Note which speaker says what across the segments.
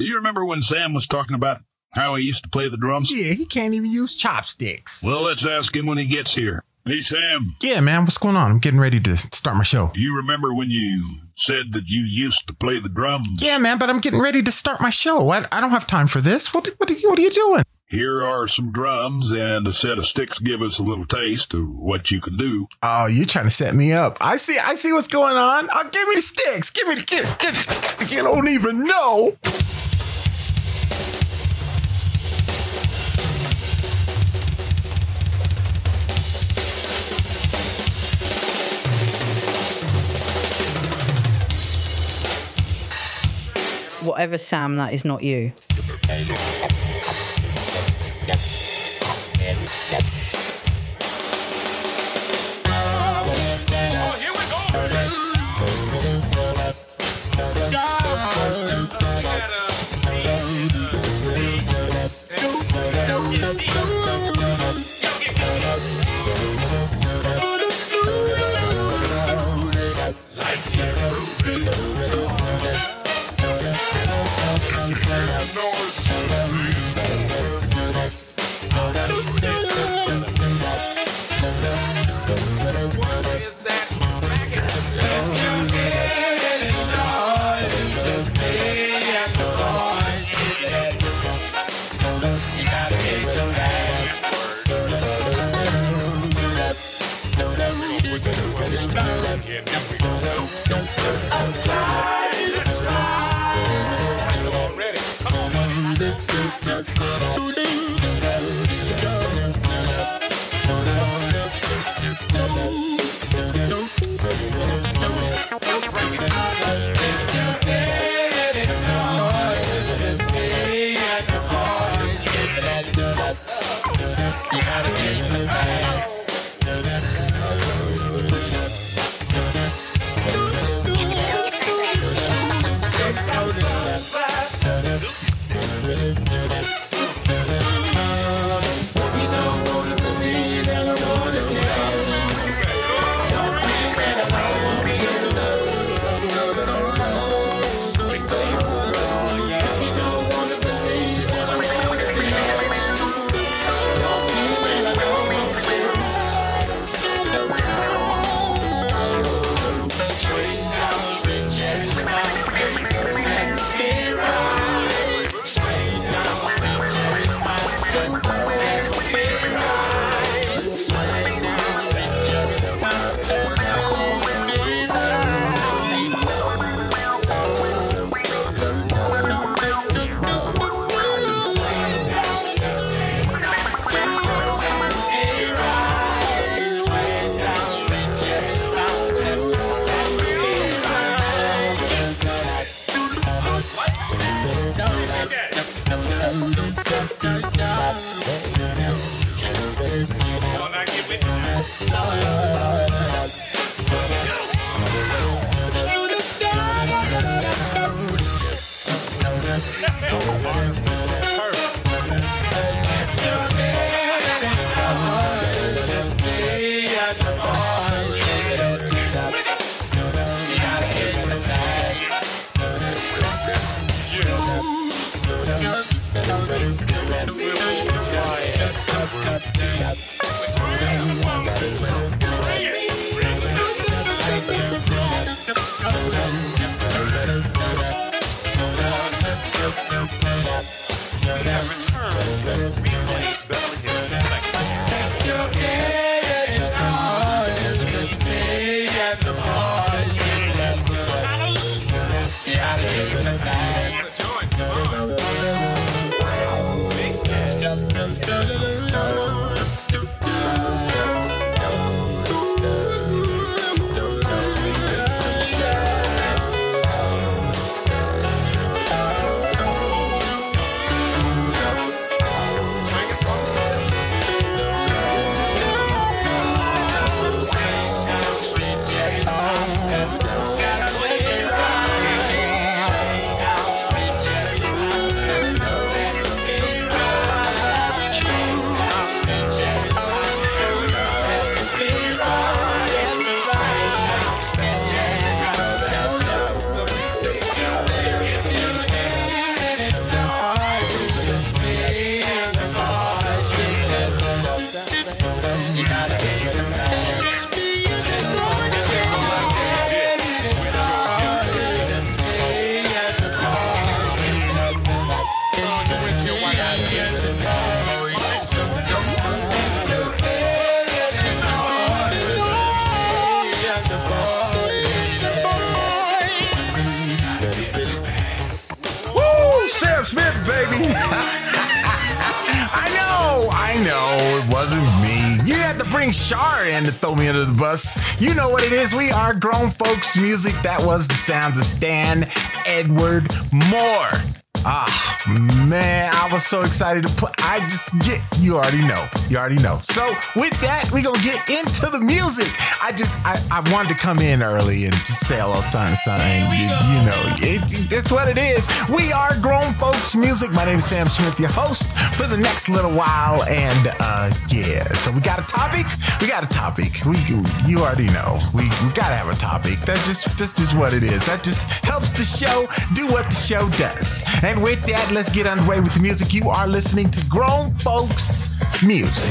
Speaker 1: Do you remember when Sam was talking about how he used to play the drums?
Speaker 2: Yeah, he can't even use chopsticks.
Speaker 1: Well, let's ask him when he gets here. Hey, Sam,
Speaker 2: yeah, man, what's going on? I'm getting ready to start my show.
Speaker 1: do you remember when you said that you used to play the drums?
Speaker 2: Yeah, man, but I'm getting ready to start my show. I, I don't have time for this. What, what, are you, what are you doing?
Speaker 1: Here are some drums and a set of sticks. Give us a little taste of what you can do.
Speaker 2: Oh, you're trying to set me up. I see. I see what's going on. Oh, give me the sticks. Give me the. Give, give, you don't even know.
Speaker 3: Whatever, Sam, that is not you.
Speaker 2: To throw me under the bus. You know what it is. We are grown folks music. That was the sounds of Stan Edward Moore. Ah, man, I was so excited to put. I just get, you already know. You already know. So, with that, we going to get into the music. I just, I, I wanted to come in early and just say a little something, something. You, you know, it, it's what it is. We are grown folks music. My name is Sam Smith, your host for the next little while. And, uh, yeah, so we got a topic. We got a topic. We, you already know. We, we got to have a topic. That just, that's just what it is. That just helps the show do what the show does. And with that, let's get underway with the music. You are listening to Grown Folks Music.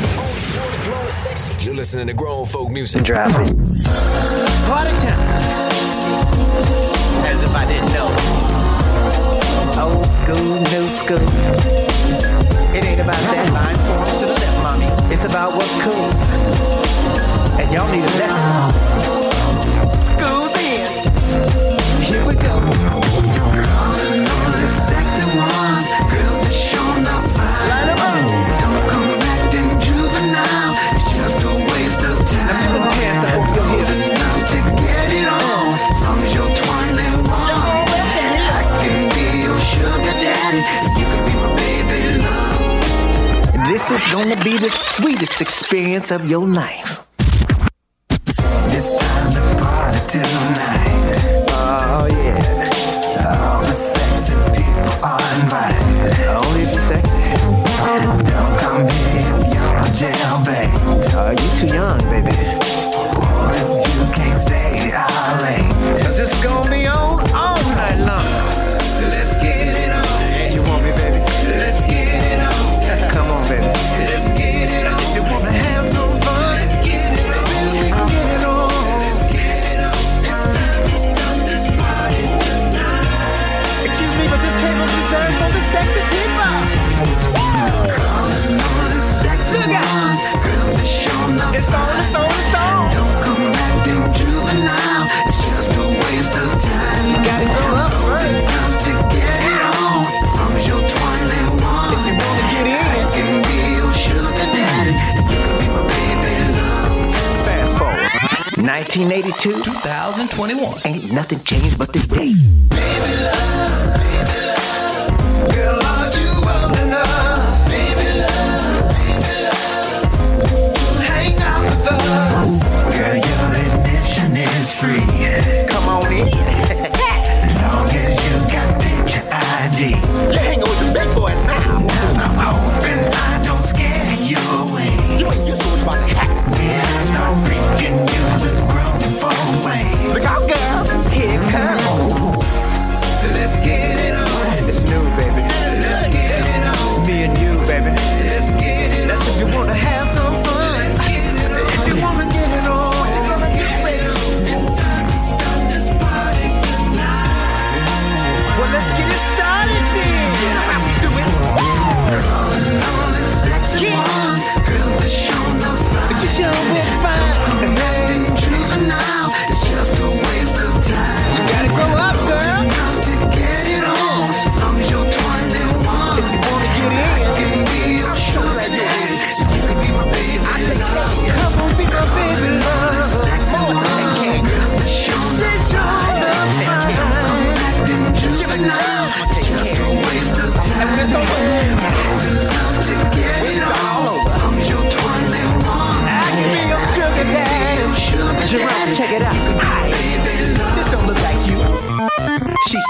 Speaker 4: You're listening to Grown Folk Music.
Speaker 5: Drop it. Party time. As if I didn't know. Old school, new school. It ain't about that line forms to the left, mommies. It's about what's cool. And y'all need a lesson. This is gonna be the sweetest experience of your life.
Speaker 6: It's time to party tonight.
Speaker 5: 1982,
Speaker 7: 2021.
Speaker 5: ain't nothing changed but the date.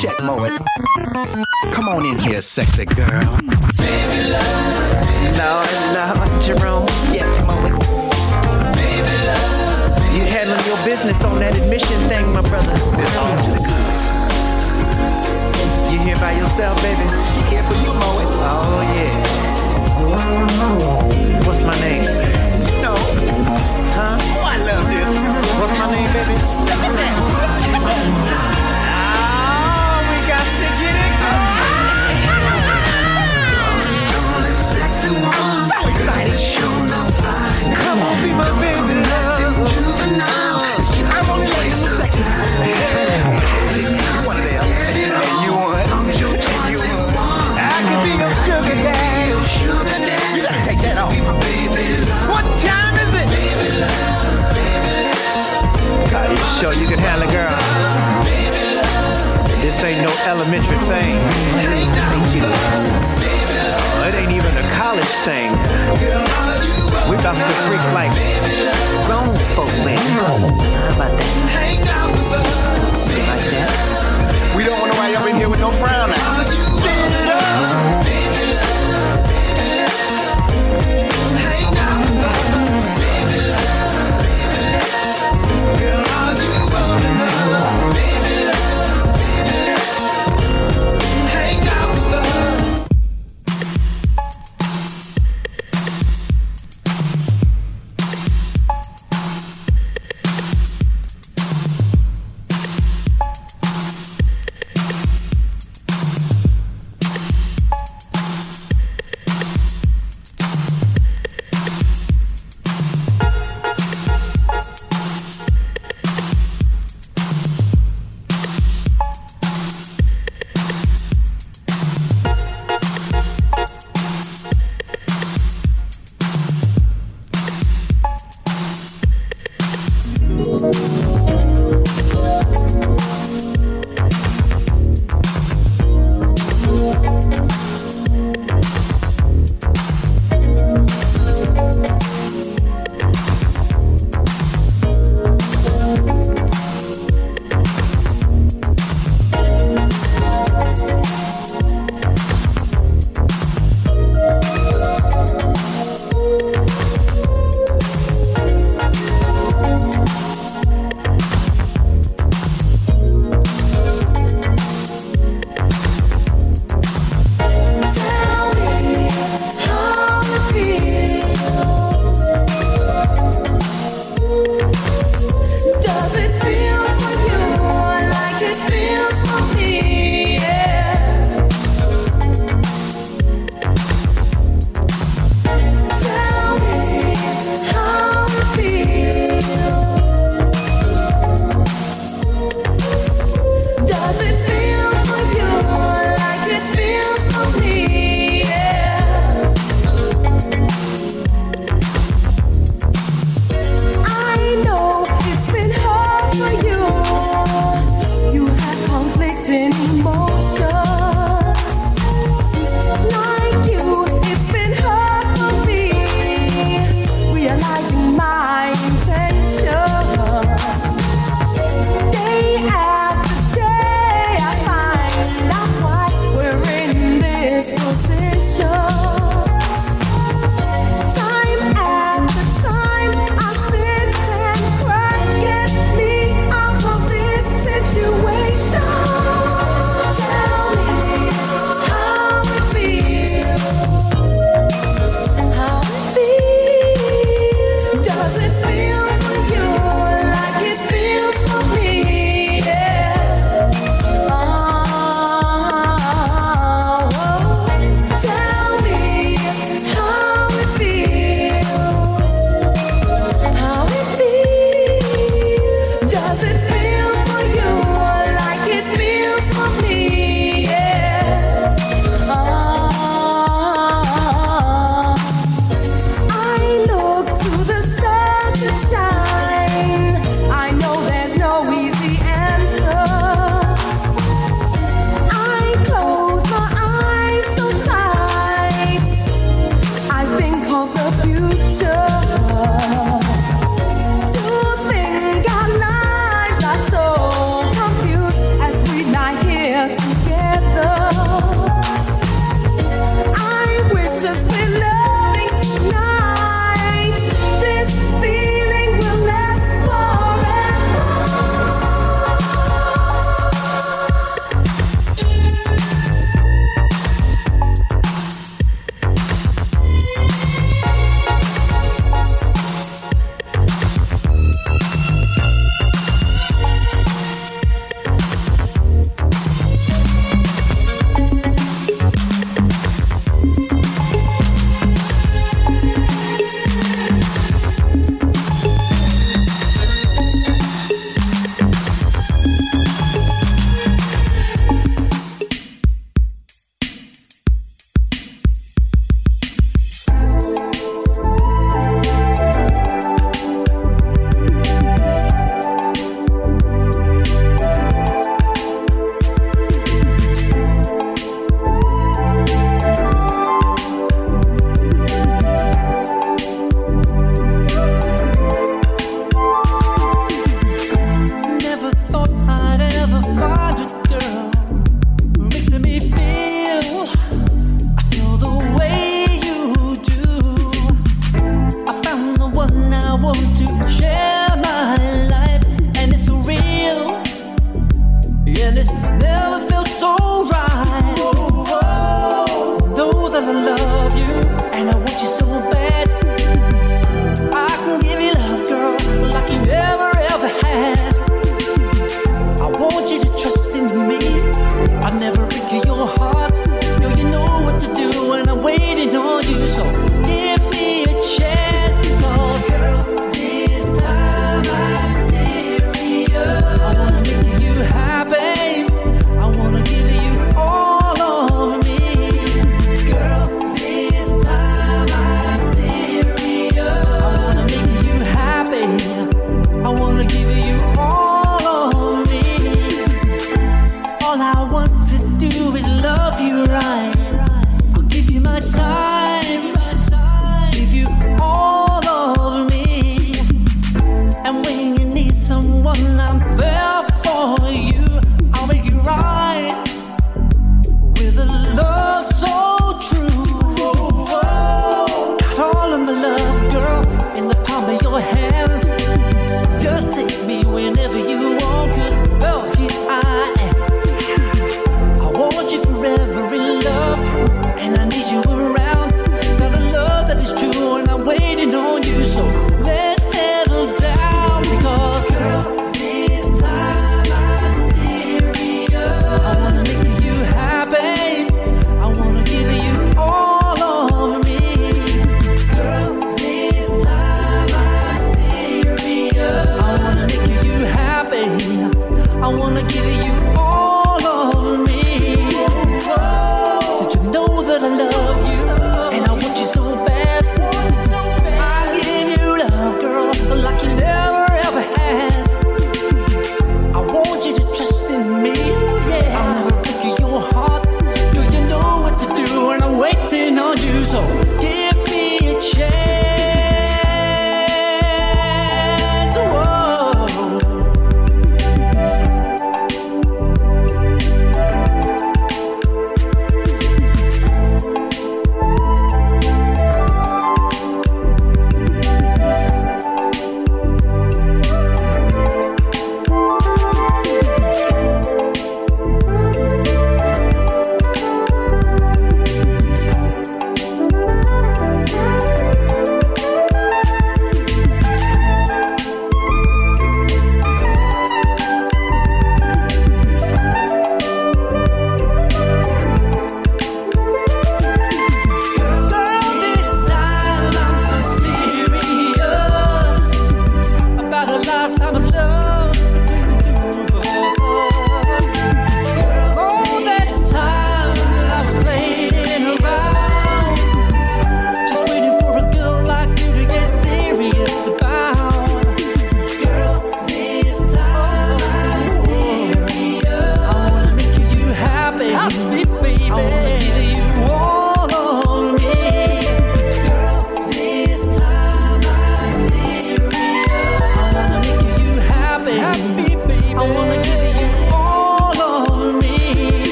Speaker 5: Check mowing. Come on in here, sexy girl. Baby love. No, no, Jerome. Yes, Moet. Baby love. You handling your business on that admission thing, my brother. It's on to the good. You here by yourself, baby? She here for you, Moet. Oh, yeah. What's my name? No. Huh? Oh, I love this. What's my name, baby? Ah,
Speaker 6: I'm you want. You
Speaker 5: want. I be
Speaker 6: your sugar daddy.
Speaker 5: You gotta
Speaker 6: take that off.
Speaker 5: What
Speaker 6: time is it?
Speaker 5: You sure you can handle girl? This ain't no elementary thing. It ain't, it ain't even a college thing. We about to freak like grown folk, baby. How about that? Like that? We don't want nobody up in here with no frown now.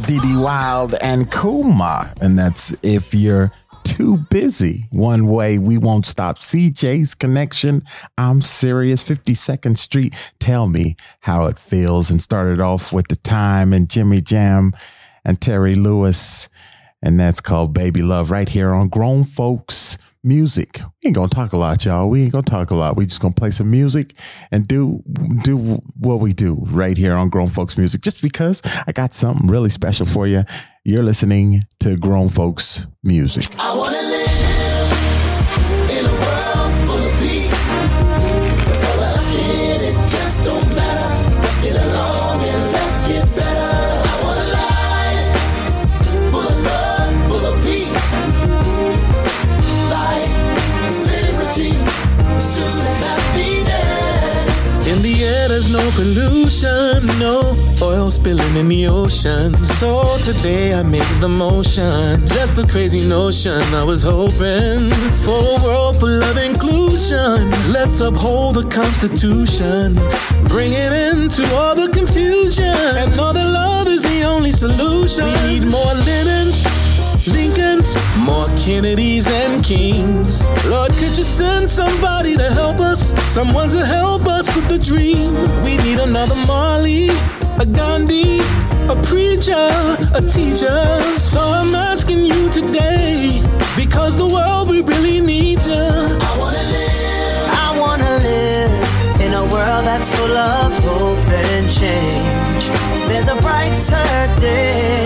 Speaker 7: the
Speaker 2: DD Wilde and CoolMa, and that's if you're too busy. One way we won't stop. CJ's connection. I'm serious. 52nd Street. Tell me how it feels. And started off with the time and Jimmy Jam and Terry Lewis. And that's called Baby Love right here on Grown Folks Music. We ain't gonna talk a lot, y'all. We ain't gonna talk a lot. We just gonna play some music and do do what we do right here on Grown Folks Music, just because I got something really special for you. You're listening to Grown Folks Music.
Speaker 8: Pollution, no oil spilling in the ocean. So today I made the motion, just a crazy notion. I was hoping for a world full of inclusion. Let's uphold the Constitution, bring it into all the confusion, and know that love is the only solution. We need more linens. Lincolns, more Kennedys and Kings. Lord, could you send somebody to help us? Someone to help us with the dream. We need another Marley, a Gandhi, a preacher, a teacher. So I'm asking you today, because the world we really need you. I wanna live.
Speaker 9: I wanna live in a world that's full of hope and change. There's a brighter day.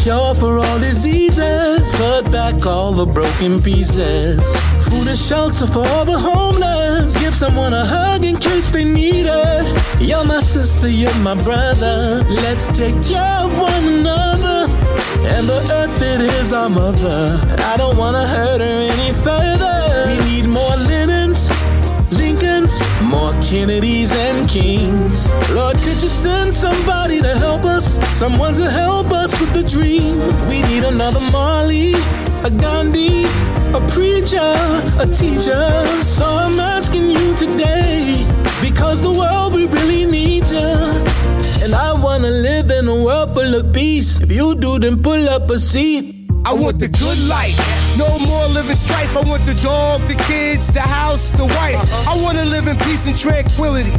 Speaker 8: Cure for all diseases. Put back all the broken pieces. Food and shelter for all the homeless. Give someone a hug in case they need it. You're my sister, you're my brother. Let's take care of one another. And the earth, it is our mother. I don't wanna hurt her any further. We need more linens. Lincolns, more Kennedys and Kings. Lord, you send somebody to help us? Someone to help us with the dream. We need another Marley, a Gandhi, a preacher, a teacher. So I'm asking you today, because the world we really need you. And I wanna live in a world full of peace. If you do, then pull up a seat.
Speaker 10: I want the good life. No more living strife. I want the dog, the kids, the house, the wife. I want to live in peace and tranquility.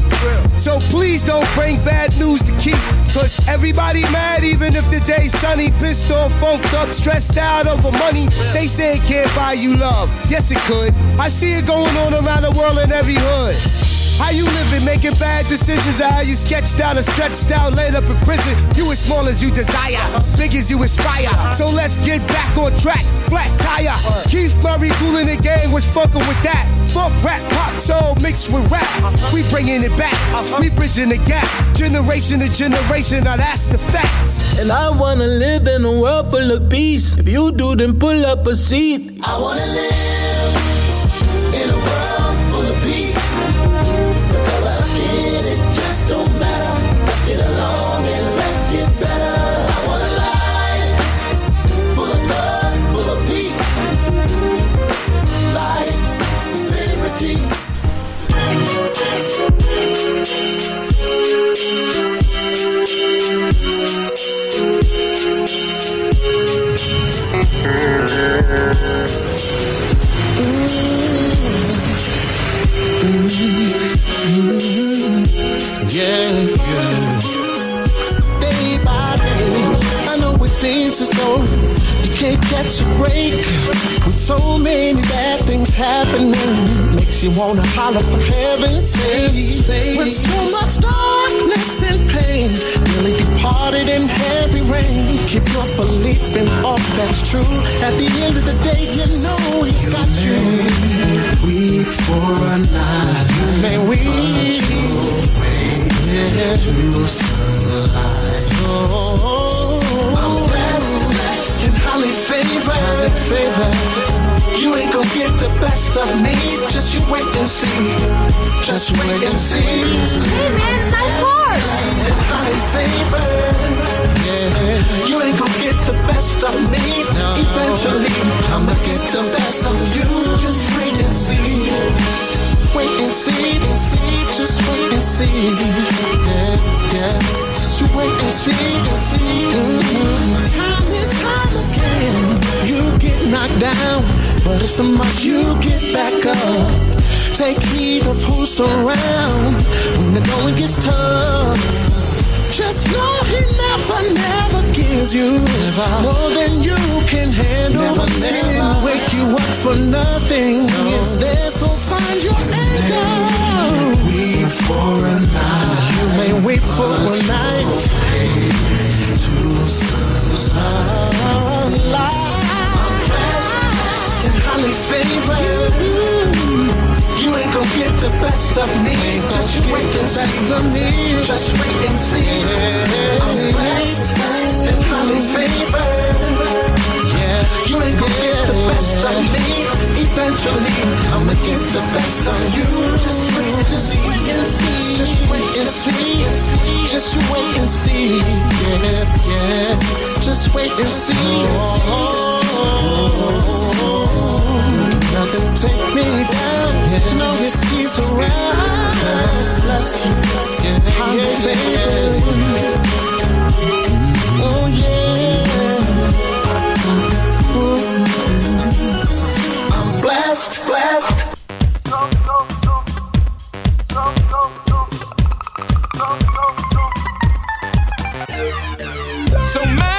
Speaker 10: So please don't bring bad news to keep. Cause everybody mad even if the day's sunny. Pissed off, funked up, stressed out over money. They say it can't buy you love. Yes, it could. I see it going on around the world in every hood. How you living, making bad decisions, or how you sketched out or stretched out, laid up in prison. You as small as you desire, big as you aspire. So let's get back on track, flat tire. Keith Murray cooling the game, was fucking with that. Funk, rap, pop, soul mixed with rap. We bringing it back, we bridging the gap. Generation to generation, now that's the facts.
Speaker 8: And I wanna live in a world full of peace. If you do, then pull up a seat.
Speaker 6: I wanna live
Speaker 11: so many bad things happening, makes you wanna holler for heaven's sake. With so much darkness and pain, nearly departed in heavy rain. Keep your belief in all that's true. At the end of the day, you know he's got you. Weep for a night, you may weep. Yeah. To sunlight. Oh, oh, oh. I'm blessed and highly favored. favored. You ain't gonna get the best of me. Just you wait and see. Just wait and see. Hey man, nice part. And highly favored. Yeah. You ain't gonna get the best of me. Eventually, I'ma get the best of you. Just wait and see. Wait and see, just wait and see. Yeah, yeah. Just wait and see. Mhm. Time and time again, you get knocked down, but it's so much you get back up. Take heed of who's around when the going gets tough. Just know he never, never gives you more than you can handle. Never, never wake you up for nothing. It's there, so find your anchor. Weep for a night. You may wait for a night. To sunlight. And highly favored. You ain't gonna get the best of me. Just you wait and see. Just wait and see. I'm blessed and highly favored. Yeah, you ain't gonna get the best of me. Eventually, I'ma get the best of you. Just wait and see. Just wait and see. Just you wait and see. Yeah, yeah. Just wait and see. Nothing take me down. Yeah. No, he's around. Yeah, I'm yeah, favored. Oh yeah. Ooh. I'm blessed. Blessed.
Speaker 12: So many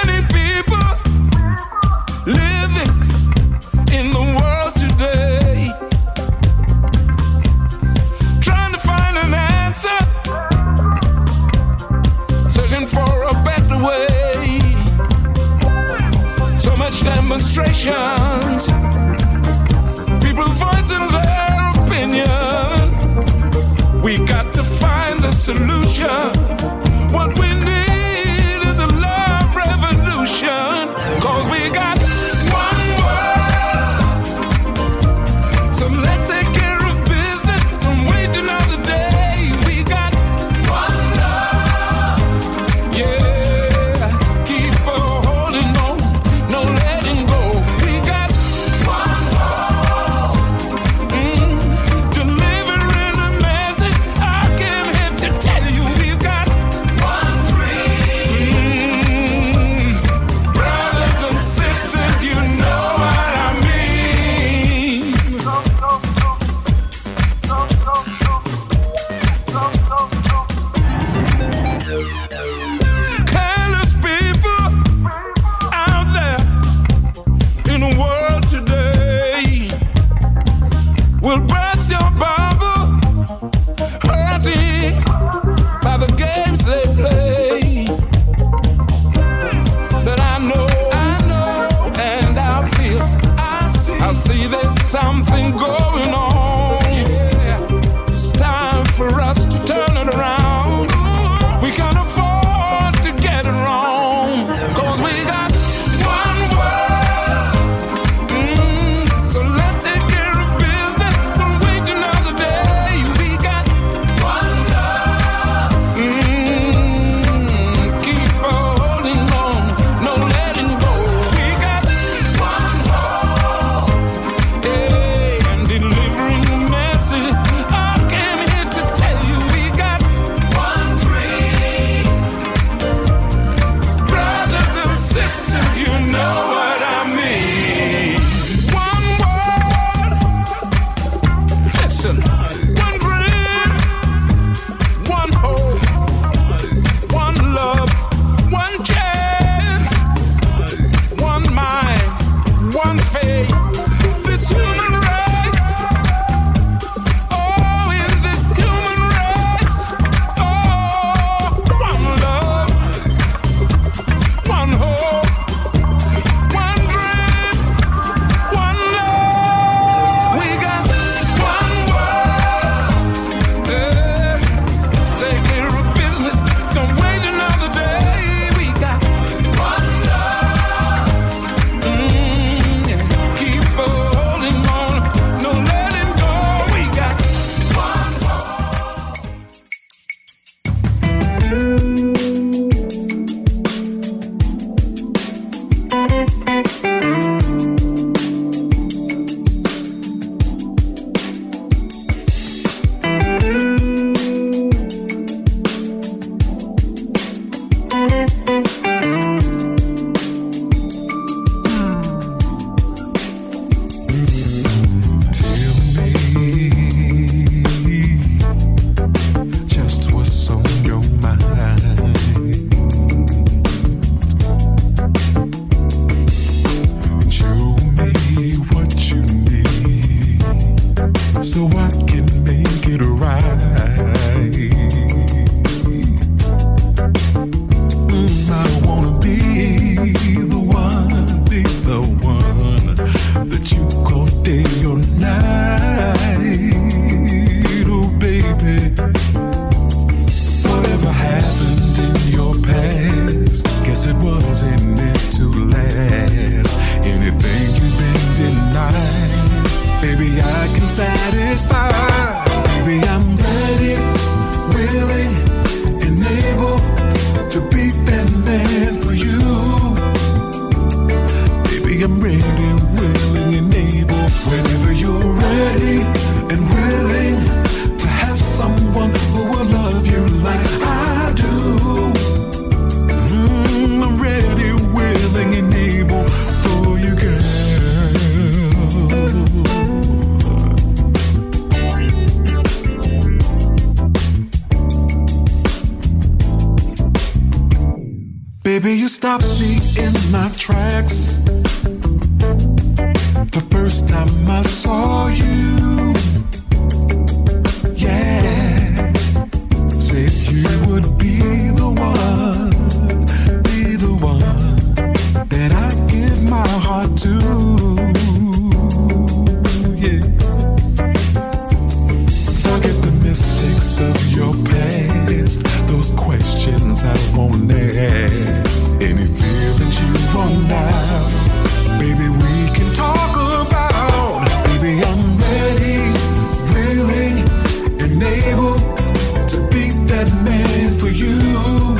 Speaker 13: that man for you.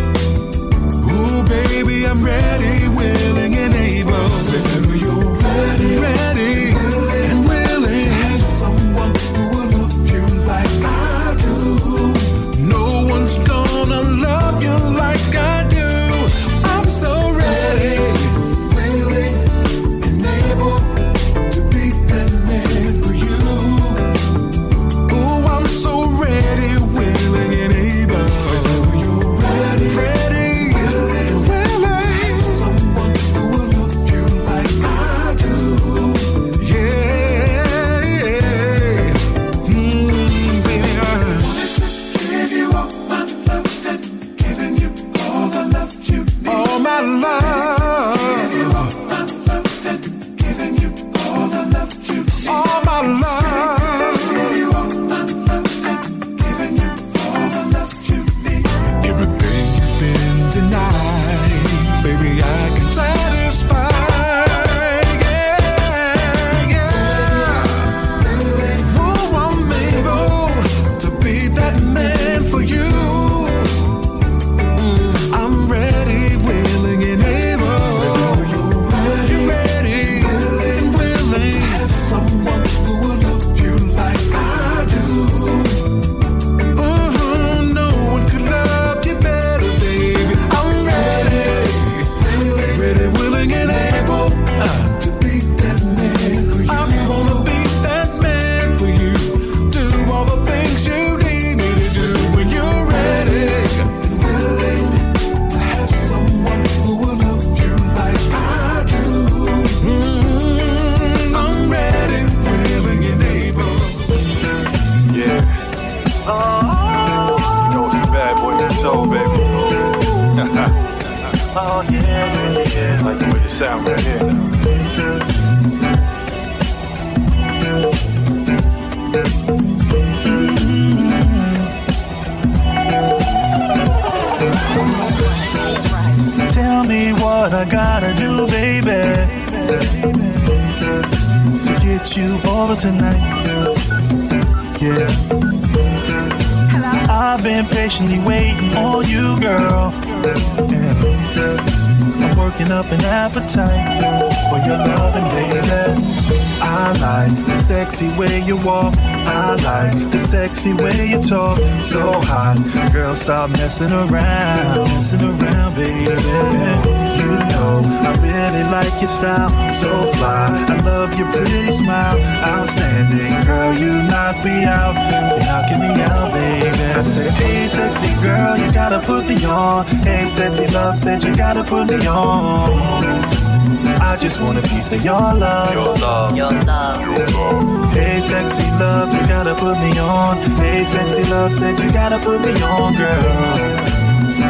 Speaker 14: Piece of your love. Your love. Your love. Hey, sexy love, you gotta put me on. Hey, sexy love said you gotta put me on, girl.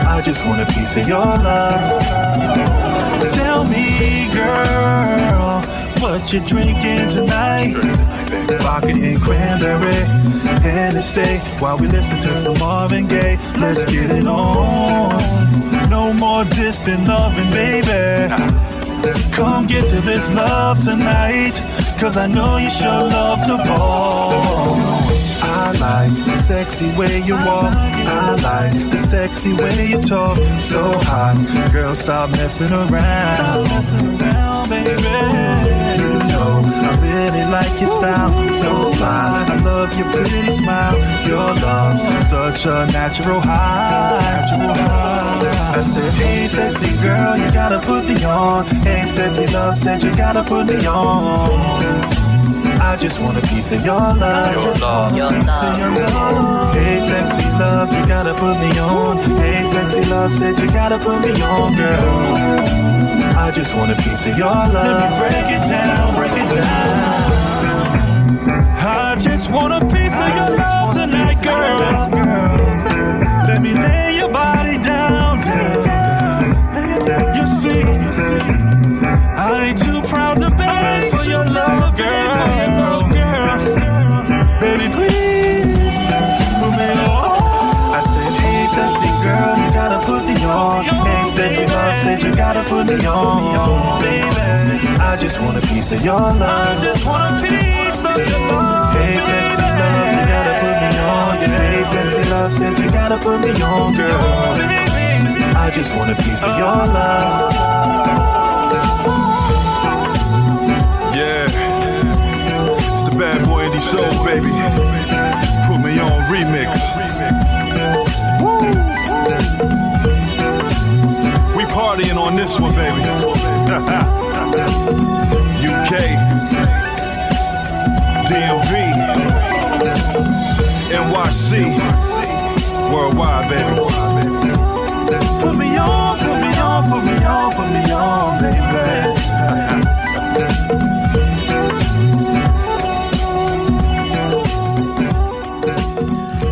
Speaker 14: I just want a piece of your love. Tell me, girl, what you drinking tonight? Vodka and cranberry. Hennessy while we listen to some Marvin Gaye. Let's get it on. No more distant loving, baby. Come get to this love tonight. Cause I know you sure love to ball. I like the sexy way you walk. I like the sexy way you talk. So hot, girl, stop messing around. Stop messing around, baby. You know I really like your style. So fly, I love your pretty smile. Your love's such a natural high. Natural high. I said, hey, sexy girl, you gotta put me on. Hey, sexy love said you gotta put me on. I just want a piece of your love.
Speaker 15: Your love. Your
Speaker 14: Piece of your love. Hey, sexy love, you gotta put me on. Hey, sexy love, said you gotta put me on, girl. I just want a piece of your love. Let me break it down, break it down. I just want a piece of your love tonight, girl. Let me lay your body down, down. You see, I ain't too proud to beg for your love, girl. Baby, please put me on. I said, hey, sexy girl, you gotta put me on. Hey, sexy love, said you gotta put me on, baby. I just want a piece of your love. I just want a piece of your love. Hey, sexy love, you gotta put me on. Hey, sexy love, said you gotta put me on, girl. I just want a piece of your love.
Speaker 16: Yeah. It's the bad boy indie soul, baby. Put me on remix. Woo. We partying on this one, baby. UK. DMV. NYC. Worldwide, baby.
Speaker 14: Put me on, put me on, put me on, put me on, baby.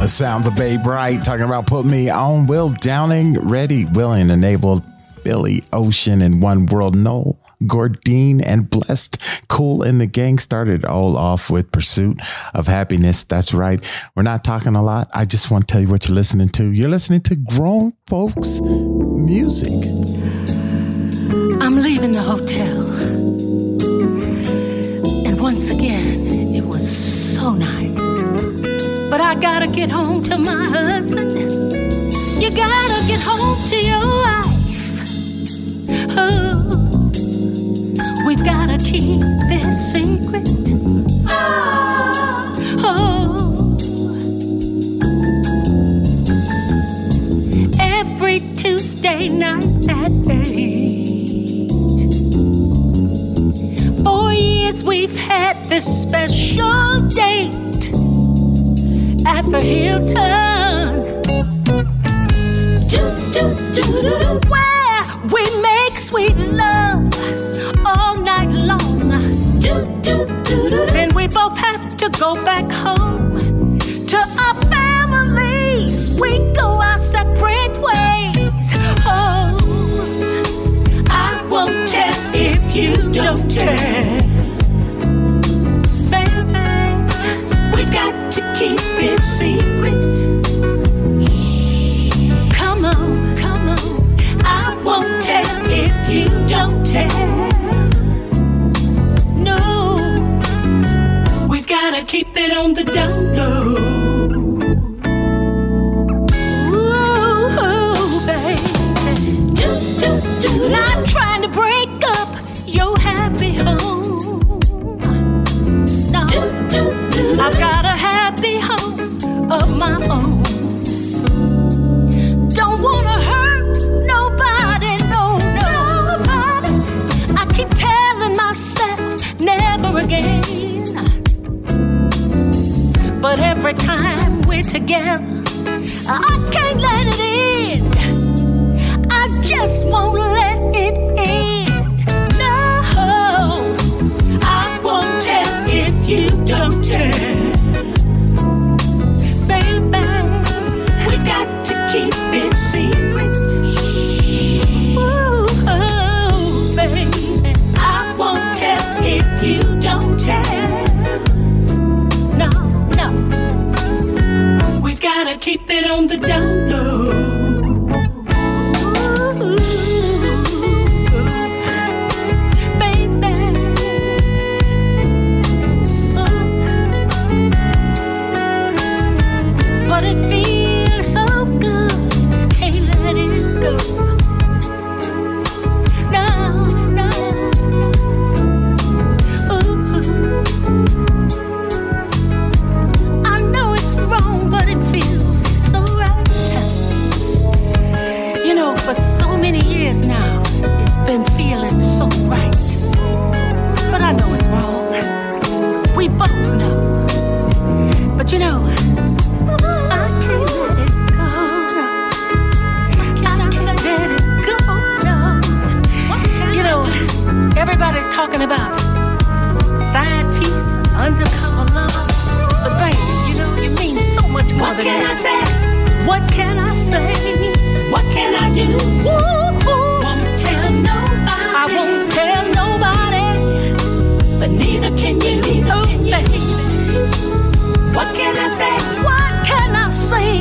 Speaker 2: The sounds of Babe Bright talking about put me on. Will Downing, ready, willing, and able. Billy Ocean and One World. Noel Gourdin and Blessed. Kool and the gang started all off with Pursuit of Happiness. That's right. We're not talking a lot. I just want to tell you what you're listening to. You're listening to grown folks music.
Speaker 17: I'm leaving the hotel. And once again, it was so nice. But I gotta get home to my husband. You gotta get home to your wife. Oh, we've gotta keep this secret. Oh, every Tuesday night at eight. For years we've had this special date at the Hilton. Do, do, do, do, do, where we make sweet love we both have to go back home to our families. We go our separate ways. Oh, I won't tell if you don't tell. Baby, we've got to keep it secret. Keep it on the down low. Every time we're together, I can't let it in. I just won't let it in. No, I won't tell if you don't tell. Talking about side piece, undercover lover. But baby, you know you mean so much more
Speaker 18: What
Speaker 17: than
Speaker 18: can
Speaker 17: that.
Speaker 18: I say?
Speaker 17: What can I say?
Speaker 18: What can I do? Won't tell nobody.
Speaker 17: I won't tell nobody,
Speaker 18: but neither can you. Neither
Speaker 17: oh,
Speaker 18: can you.
Speaker 17: baby.
Speaker 18: What can I say?
Speaker 17: What can I say?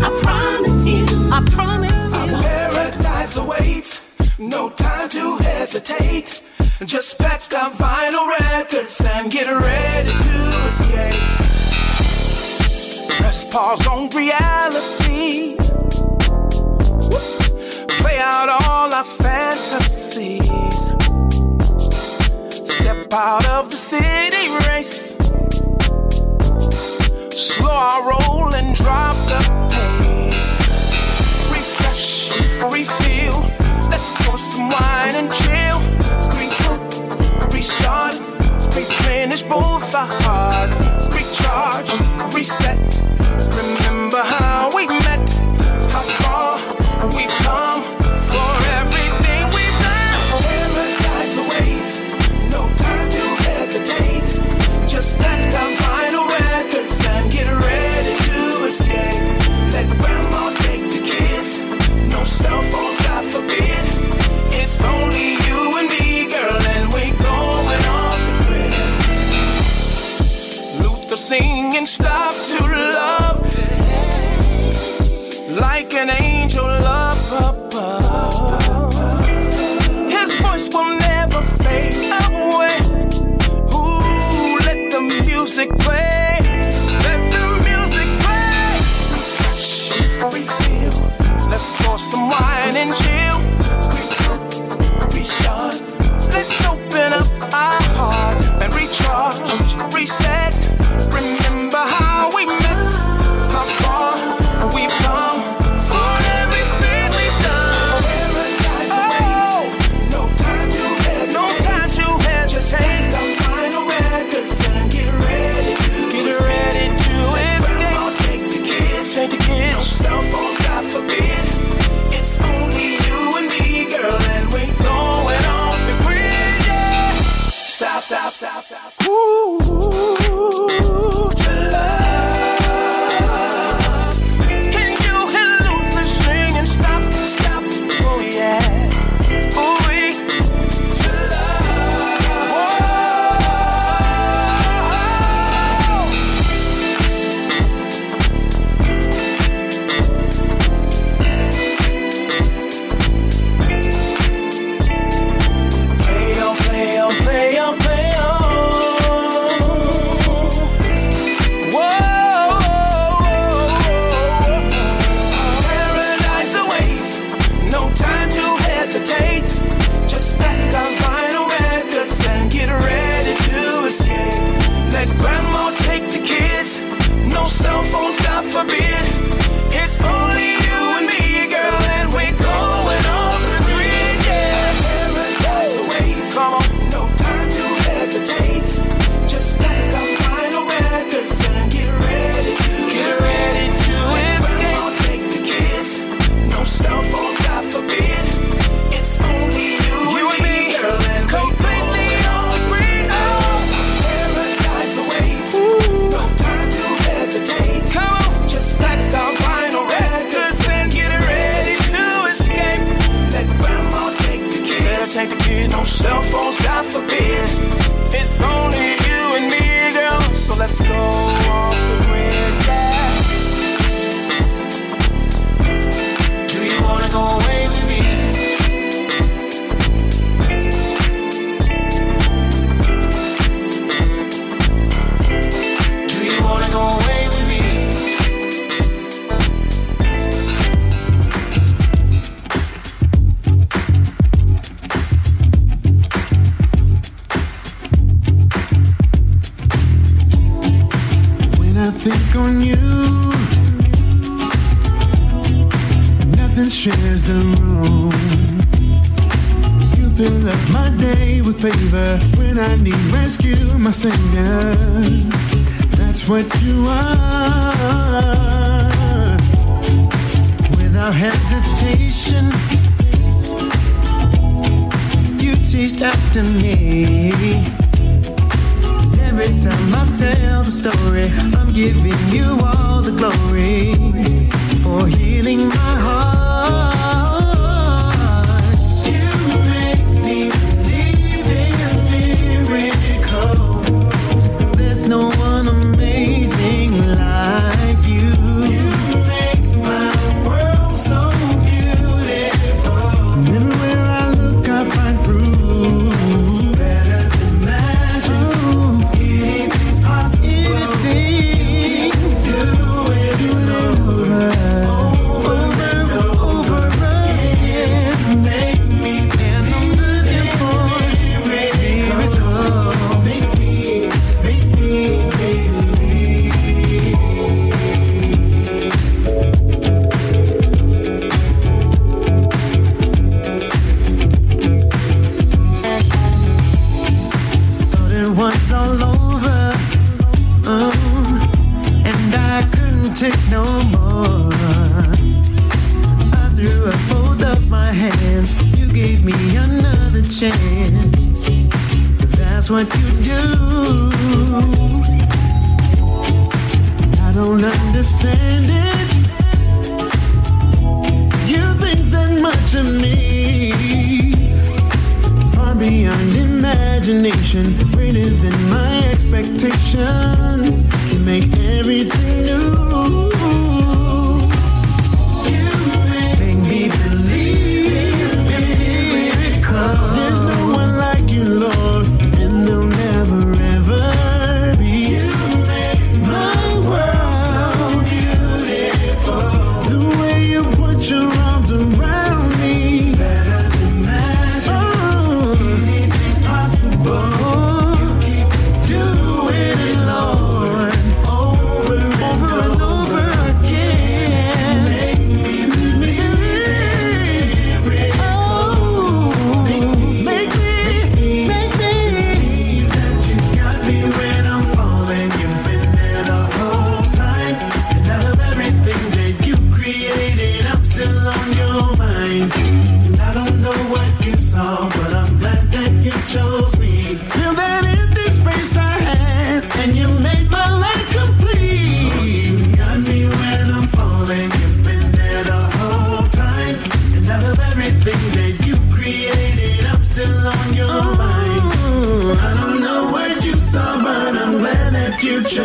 Speaker 18: I promise you.
Speaker 17: I promise you.
Speaker 19: Paradise awaits, no time to hesitate. Just pack our vinyl records and get ready to escape. Press pause on reality. Play out all our fantasies. Step out of the city race. Slow our roll and drop the pace. Refresh, refill. Let's pour some wine and chill. Regroup, restart, replenish both our hearts. Recharge, reset. Remember how we met, how far we've come for everything we've done. Paradise awaits, no time to hesitate. Just let our vinyl records and get ready to escape. Let grandma take the kids. No cell phones, singing stop to love. Like an angel up above. His voice will never fade away. Ooh, let the music play. Let the music play. Refresh, refill. Let's pour some wine and chill. Restart. Let's open up our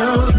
Speaker 11: that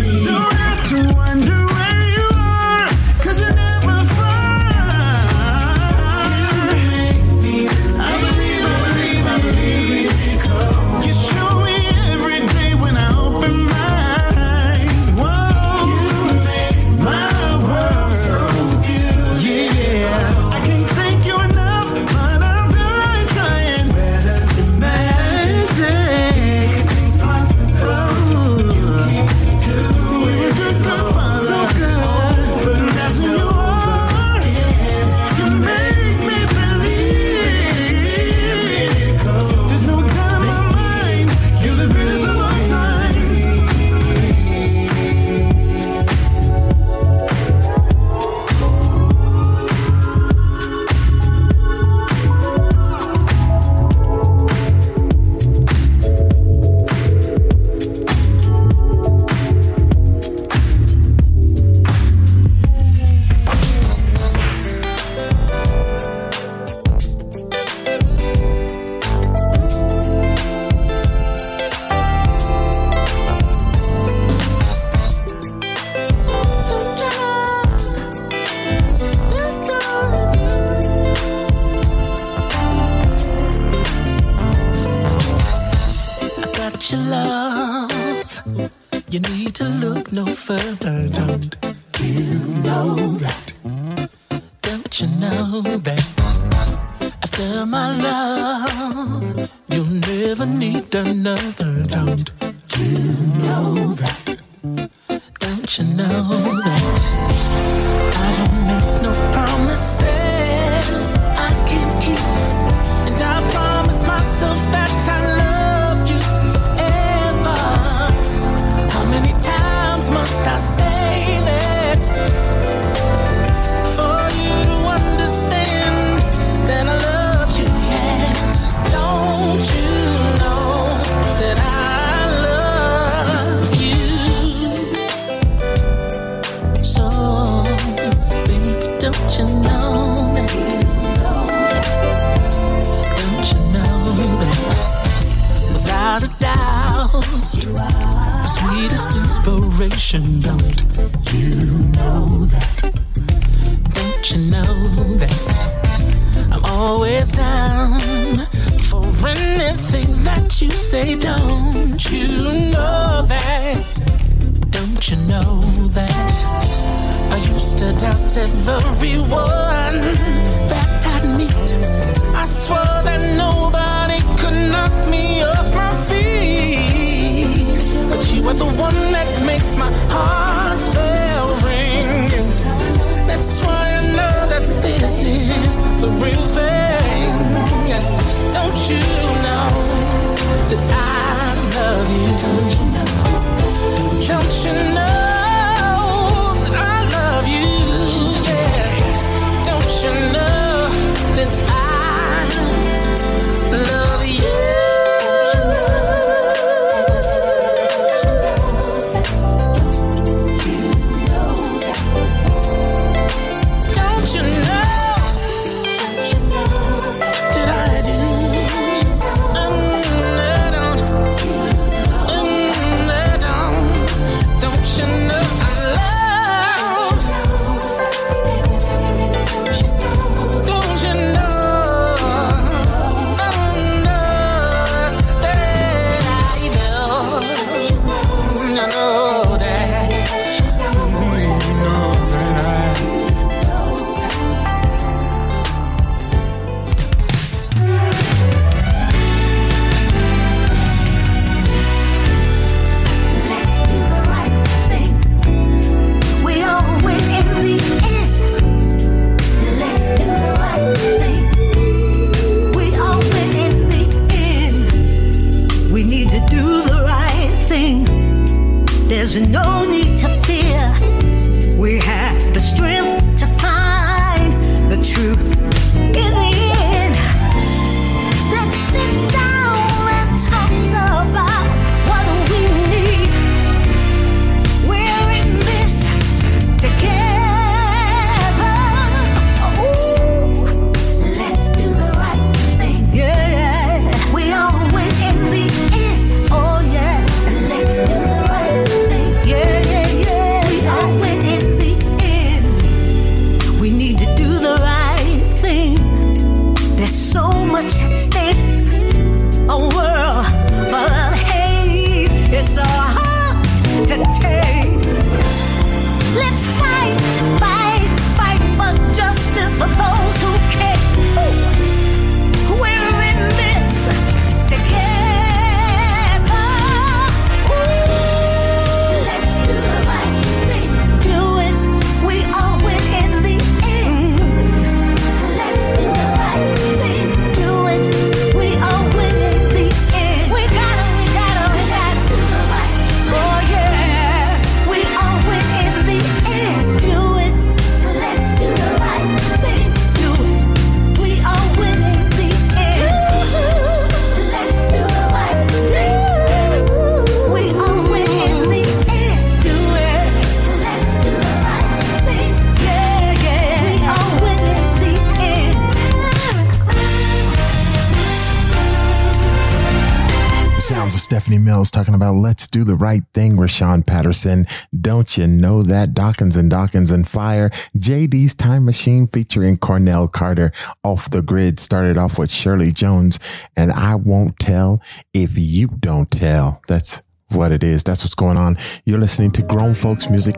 Speaker 18: let's do the right thing,
Speaker 2: Rahsaan Patterson. Don't you know that? Dawkins and Dawkins and Fire. JD's Time Machine featuring Cornell Carter. Off the Grid started off with Shirley Jones. And I won't tell if you don't tell. That's what it is. That's what's going on. You're listening to Grown Folks Music.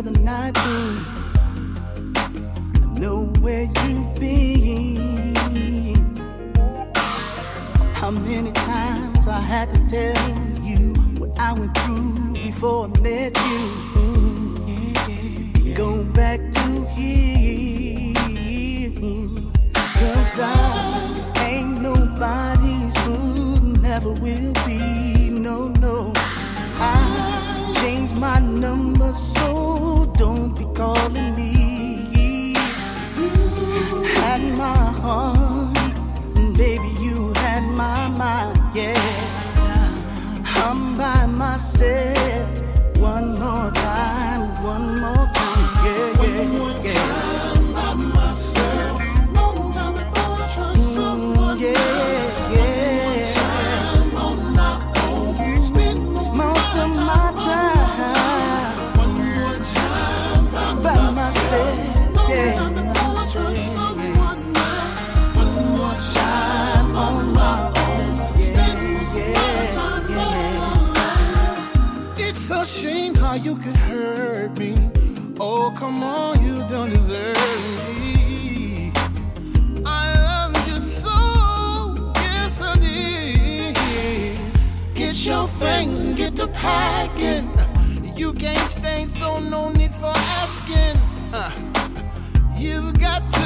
Speaker 20: other night when I know where you've been. How many times I had to tell you what I went through before I met you. Ooh, yeah, yeah, yeah. Go back to him. Cause I ain't nobody's fool, never will be. No, no. I Changed my number, so don't be calling me. Had my heart, baby, you had my mind, yeah. I'm by myself, one more time, one more time, yeah, yeah, yeah. after packing.
Speaker 11: You can't
Speaker 21: stay, so
Speaker 11: no
Speaker 13: need for asking. Uh, you got
Speaker 7: to.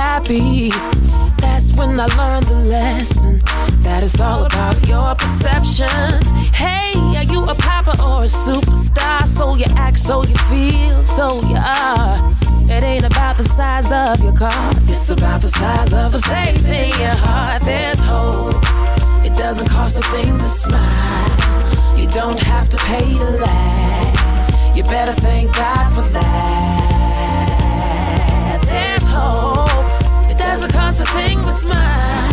Speaker 7: Happy. That's when I learned the lesson that it's all about your perceptions. Hey, are you a popper or a superstar? So you act, so you feel, so you are. It ain't about the size of your car, it's about the size of the faith in your heart. There's hope. It doesn't cost a thing to smile. You don't have to pay to laugh. You better thank God for that. There's hope. It a thing to smile.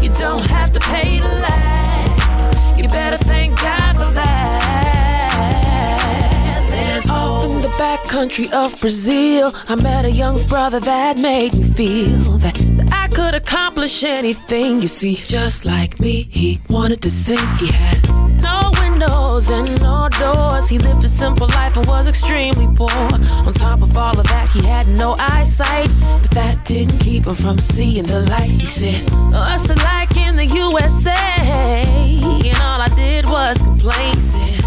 Speaker 7: You don't have to pay to laugh. You better thank God for that. There's hope in the back country of Brazil. I met a young brother that made me feel that, that I could accomplish anything. You see, just like me, he wanted to sing. He had no windows and no doors. He lived a simple life and was extremely poor. On top of all of that, he had no eyesight, but that didn't keep him from seeing the light. He said, "Us alike in the USA," and all I did was complain. Said.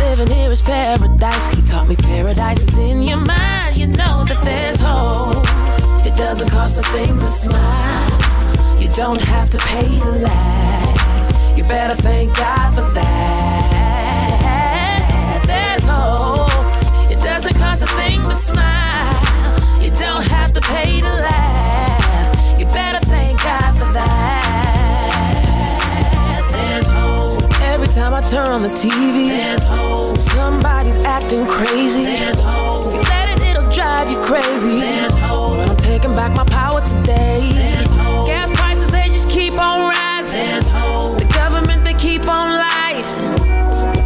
Speaker 7: Living here is paradise. He taught me paradise is in your mind. You know that there's hope. It doesn't cost a thing to smile. You don't have to pay to laugh. You better thank God for that. There's hope. It doesn't cost a thing to smile. You don't have to pay to laugh. You better thank God for that. There's hope. Every time I turn
Speaker 22: on the TV, there's hope. Somebody's acting crazy. There's hope. You let it, it'll drive you crazy. There's hope. But I'm taking back my power today. There's hope. Gas prices, they just keep on rising. There's hope. The government keep on life.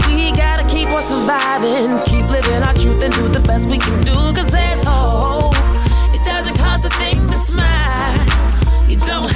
Speaker 22: We gotta keep on surviving. Keep living our truth and do the best we can do. Cause there's hope. It doesn't cost a thing to smile. You don't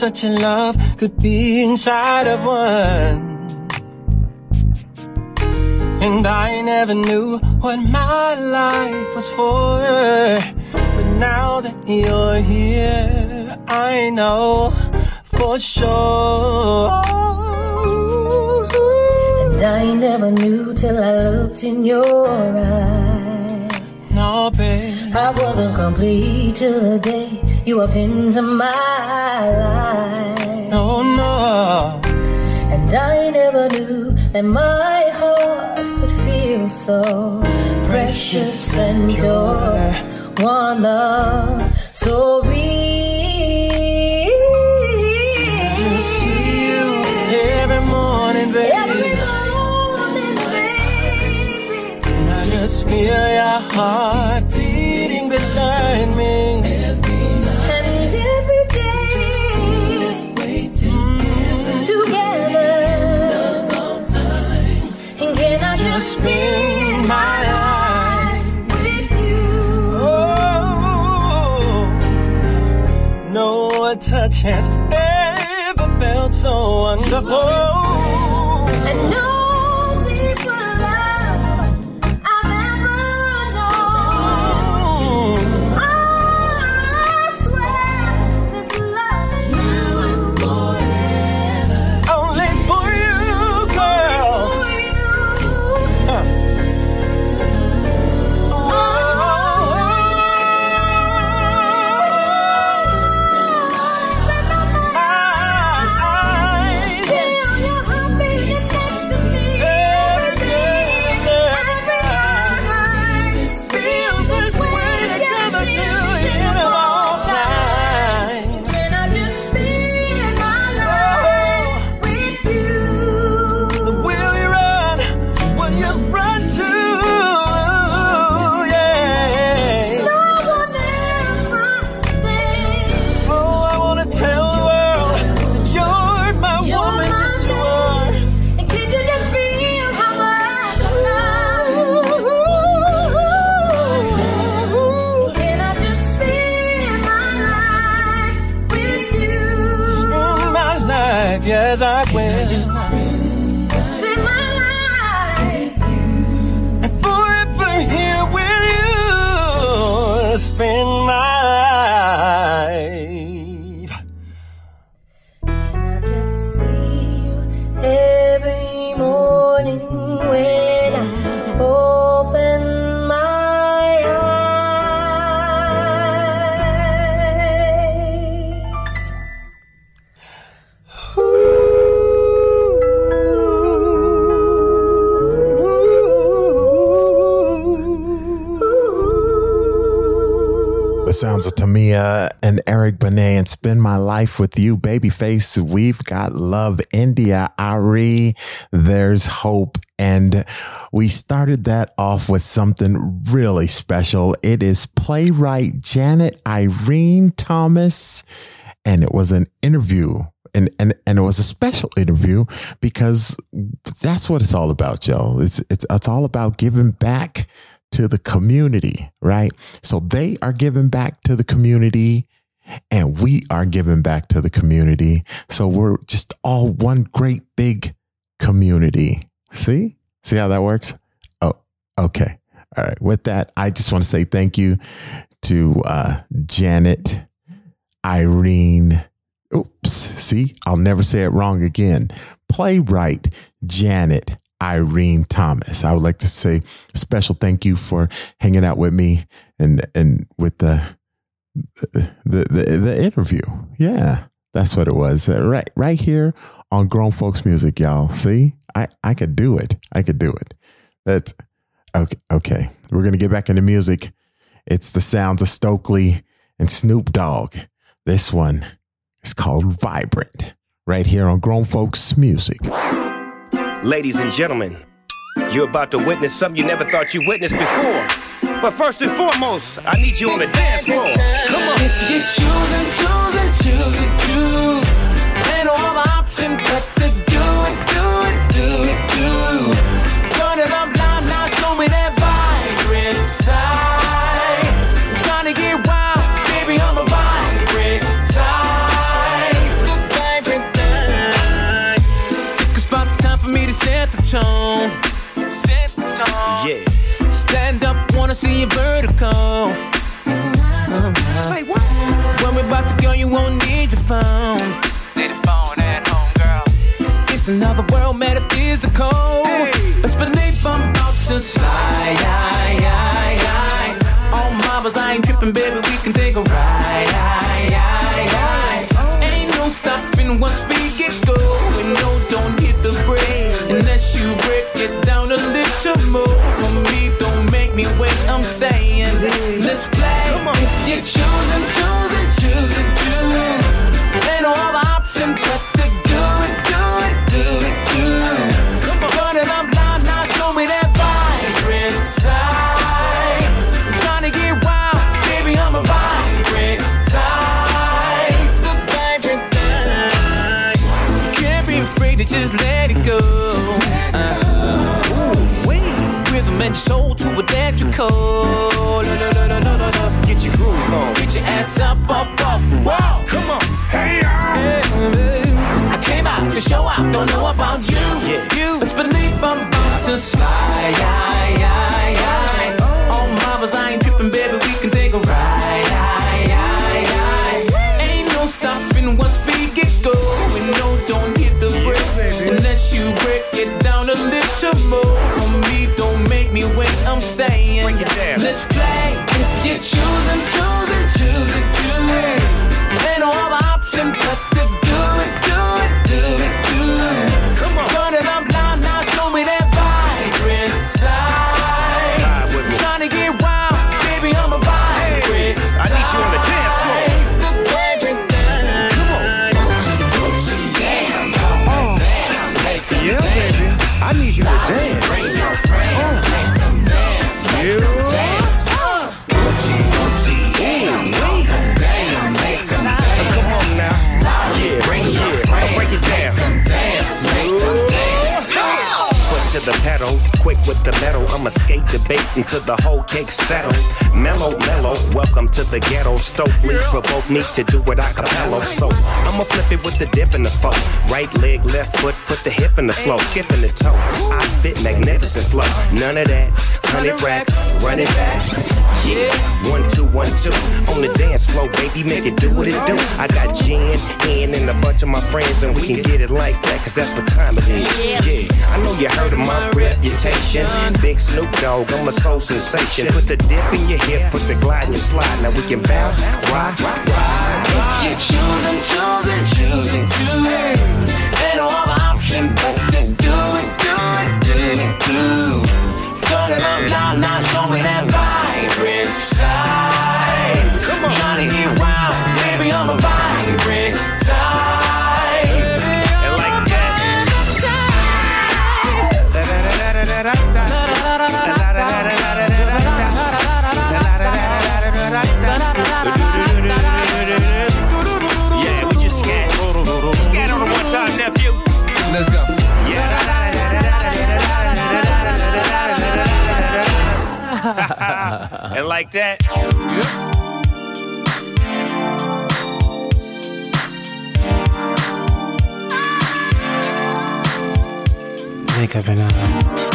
Speaker 17: such a love could be inside of one. And I never knew what my life was for. But now that you're here, I know for sure.
Speaker 23: And I never knew till I looked in your eyes.
Speaker 17: No, babe.
Speaker 23: I wasn't complete till the day you walked into my that my heart could feel so precious and pure. One love so
Speaker 17: wonderful.
Speaker 23: Life with You,
Speaker 2: Babyface. We've got Love India, Arie. There's Hope. And we started that off with something really special. It is playwright Janet Irene Thomas. And it was an interview. And, and and it was a special interview because that's what it's all about, Joe. It's it's it's all about giving back to the community, right? So they are giving back to the community and we are giving back to the community. So we're just all one great big community. See? See how that works? Oh, okay. All right. With that, I just want to say thank you to uh, Janet, Irene. Oops. See, I'll never say it wrong again. Playwright Janet Irene Thomas. I would like to say special thank you for hanging out with me and and with the the the, the interview. Yeah, that's what it was. Uh, Right right here on Grown Folks Music, y'all. See, I I could do it. I could do it. That's okay. Okay, we're gonna get back into music. It's the sounds of Stokley and Snoop Dogg. This one is called Vibrant. Right here on Grown Folks Music.
Speaker 24: Ladies and gentlemen, you're about to witness something you never thought you witnessed before. But first and foremost, I need you on the dance floor. Come on.
Speaker 25: If you choose and choose and choose and choose, ain't no but to do it, do it, do it, do. Turn it up loud now, show me that vibrance.
Speaker 26: set wanna see you vertical. Uh-huh. Say what? When we about to go, you won't need your phone. Need a phone at home, girl. It's another world, metaphysical. Let's believe I'm about to slide. Aye, aye, aye. All marbles, I ain't tripping, baby. We can take a ride. Aye, aye, aye. Ain't no stopping once we get going. No, don't hit the brakes unless you break it down a little more. For me, don't make me wait. I'm saying, let's play. If you're choosing, choosing, choosing, choosing, ain't no other And soul to electrical. No, no, no, no, no, no. Get your groove on. Get your ass up, up, off the wall. Come on. Hey, I came out to show out. Don't know about you. You. Let's believe I'm about to slide. I'm saying, let's play. If you're choosing, choosing,
Speaker 24: the pedal, quick with the metal. I'ma skate the bait until the whole cake settle. Mellow, mellow, welcome to the ghetto. Stokley provoke me to do what I capello. So I'ma flip it with the dip in the flow. Right leg, left foot, put the hip in the flow. Skipping the toe. I spit magnificent flow. None of that. Hundred racks, run it back. Yeah, one, two, one, two. On the dance floor, baby, make it do what it do. I got Jen, Ian, and a bunch of my friends, and we can get it like that, cause that's what time it is. Yeah, I know you heard of my reputation. Big Snoop Dogg, I'm a soul sensation. Put the dip in your hip, put the glide in your slide. Now we can bounce, rock, rock, rock.
Speaker 26: You're choosing, choosing, choosing, choosing. Ain't no other option but to do it, do it, do it, do. Turn it up loud, now show me that vibrant side.
Speaker 24: And like that.
Speaker 11: Blink of an eye.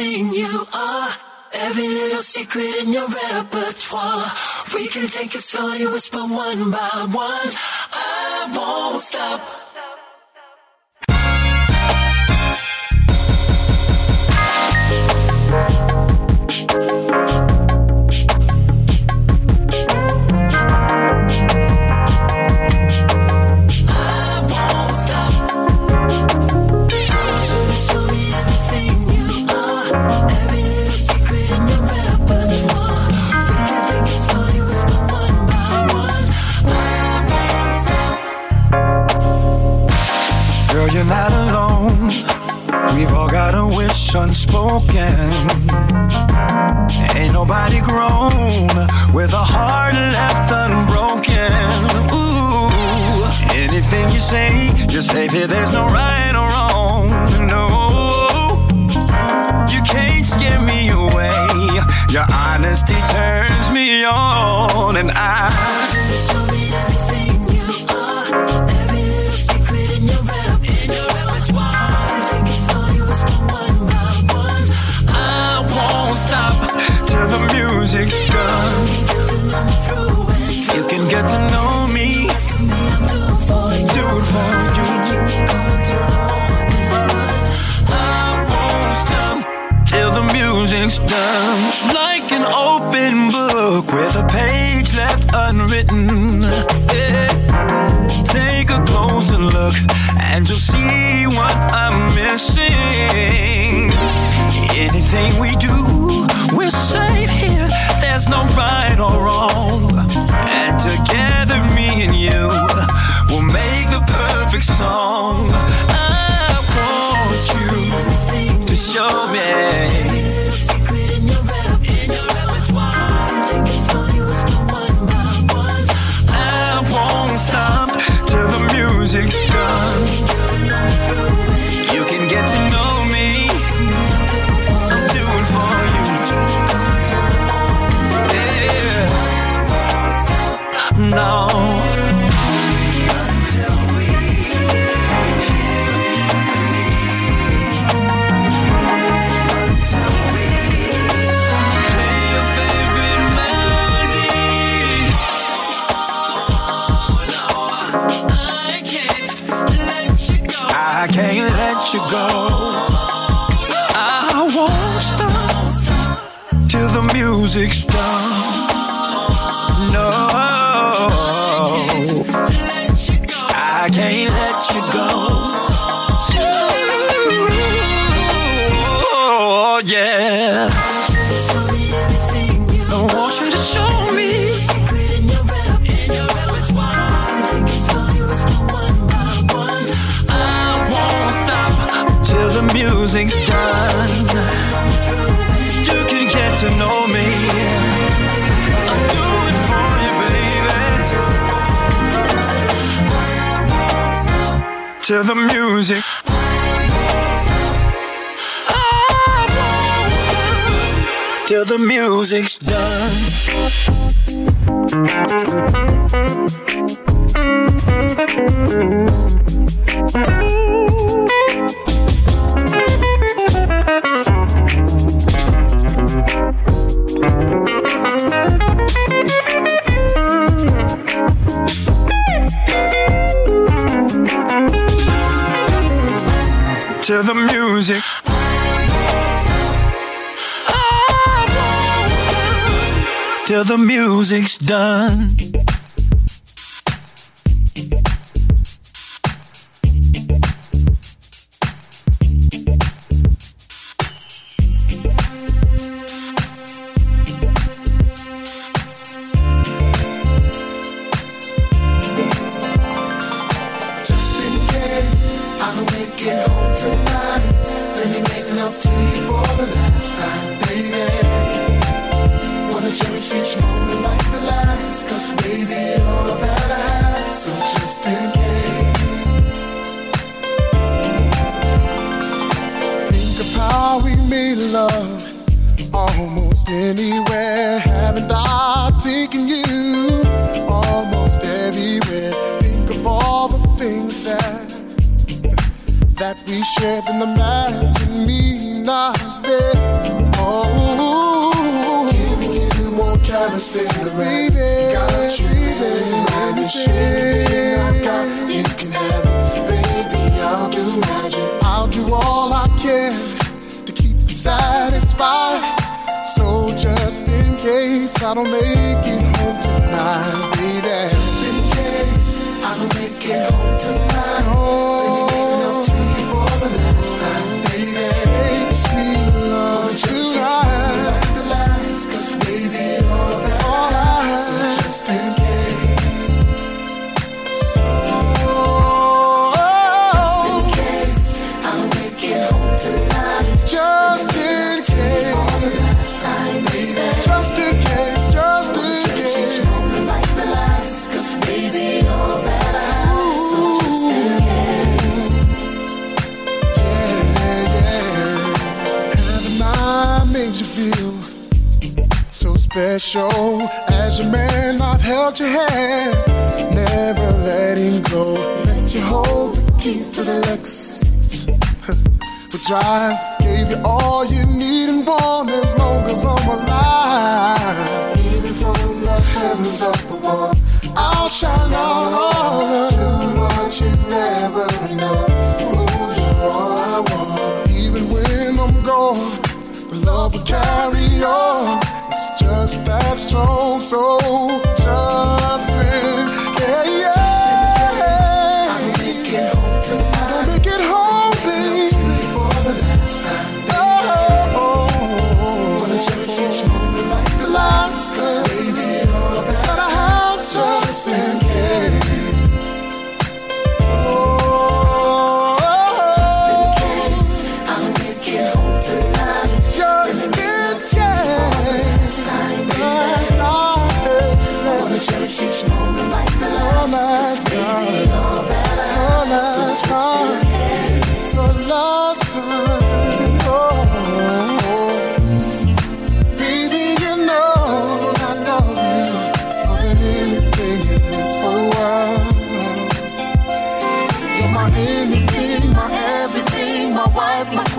Speaker 11: everything
Speaker 27: you
Speaker 14: are, every little secret in your repertoire. We can take it slowly, whisper one by one. I won't stop.
Speaker 28: Till the
Speaker 29: music. Till the music's done. The music's done.
Speaker 6: Just in case I don't make it home tonight, let me make love to you
Speaker 13: anywhere. Haven't I taken you almost everywhere? Think of all the things that that we shared and imagine me not there. Oh,
Speaker 6: Giving you more careless than the rain. Got you, baby, anything I got, you can have it, baby. I'll do magic.
Speaker 13: I'll do all I can to keep you case I don't make it home tonight, baby.
Speaker 6: Just in case I don't make it home tonight.
Speaker 13: Oh, special? As your man, I've held your hand, never letting go. Let you hold the keys to the Lexus. We drive, gave you all you need and want as long as I'm alive.
Speaker 6: Even from the heavens above,
Speaker 13: I'll shine out all
Speaker 6: too much is never enough. You're.
Speaker 13: Even when I'm gone, the love will carry on. Just that strong, so just in, yeah, yeah.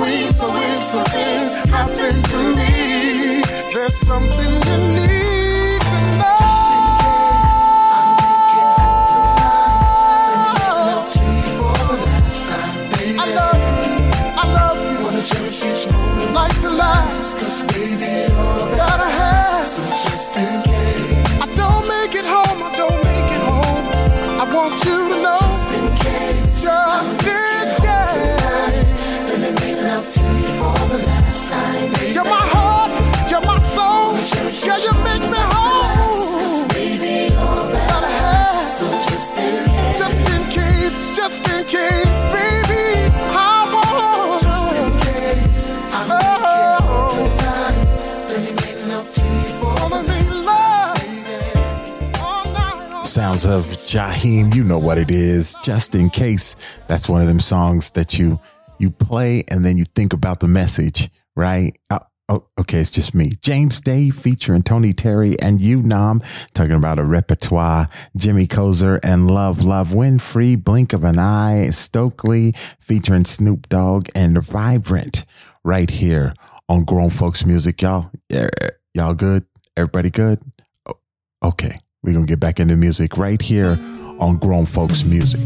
Speaker 13: Queen. So if something happens to me, there's something you need to know.
Speaker 6: Love to you for the last time, baby.
Speaker 13: I love you. like the last. Cause baby, you're gotta have. So just in case. I don't make it home, I don't make it home. I want you to know. Just in case. Just in case. You're my heart, you're my soul. Yeah, you make me whole. Baby, gotta. So just in case. Just in case, just in case, baby. I want. Just in case.
Speaker 11: Sounds of Jaheim, you know what it is. Just in case, that's one of them songs that you you play and then you think about the message, right? Uh, oh, okay, it's just me. James Day featuring Tony Terry and U Nam, talking about a repertoire. Jimmy Cozier and Love Love Winfree, Blink of an Eye, Stokley featuring Snoop Dogg and Vibrant right here on Grown Folks Music. Y'all, y'all good? Everybody good? Oh, Okay, we're gonna get back into music right here on Grown Folks Music.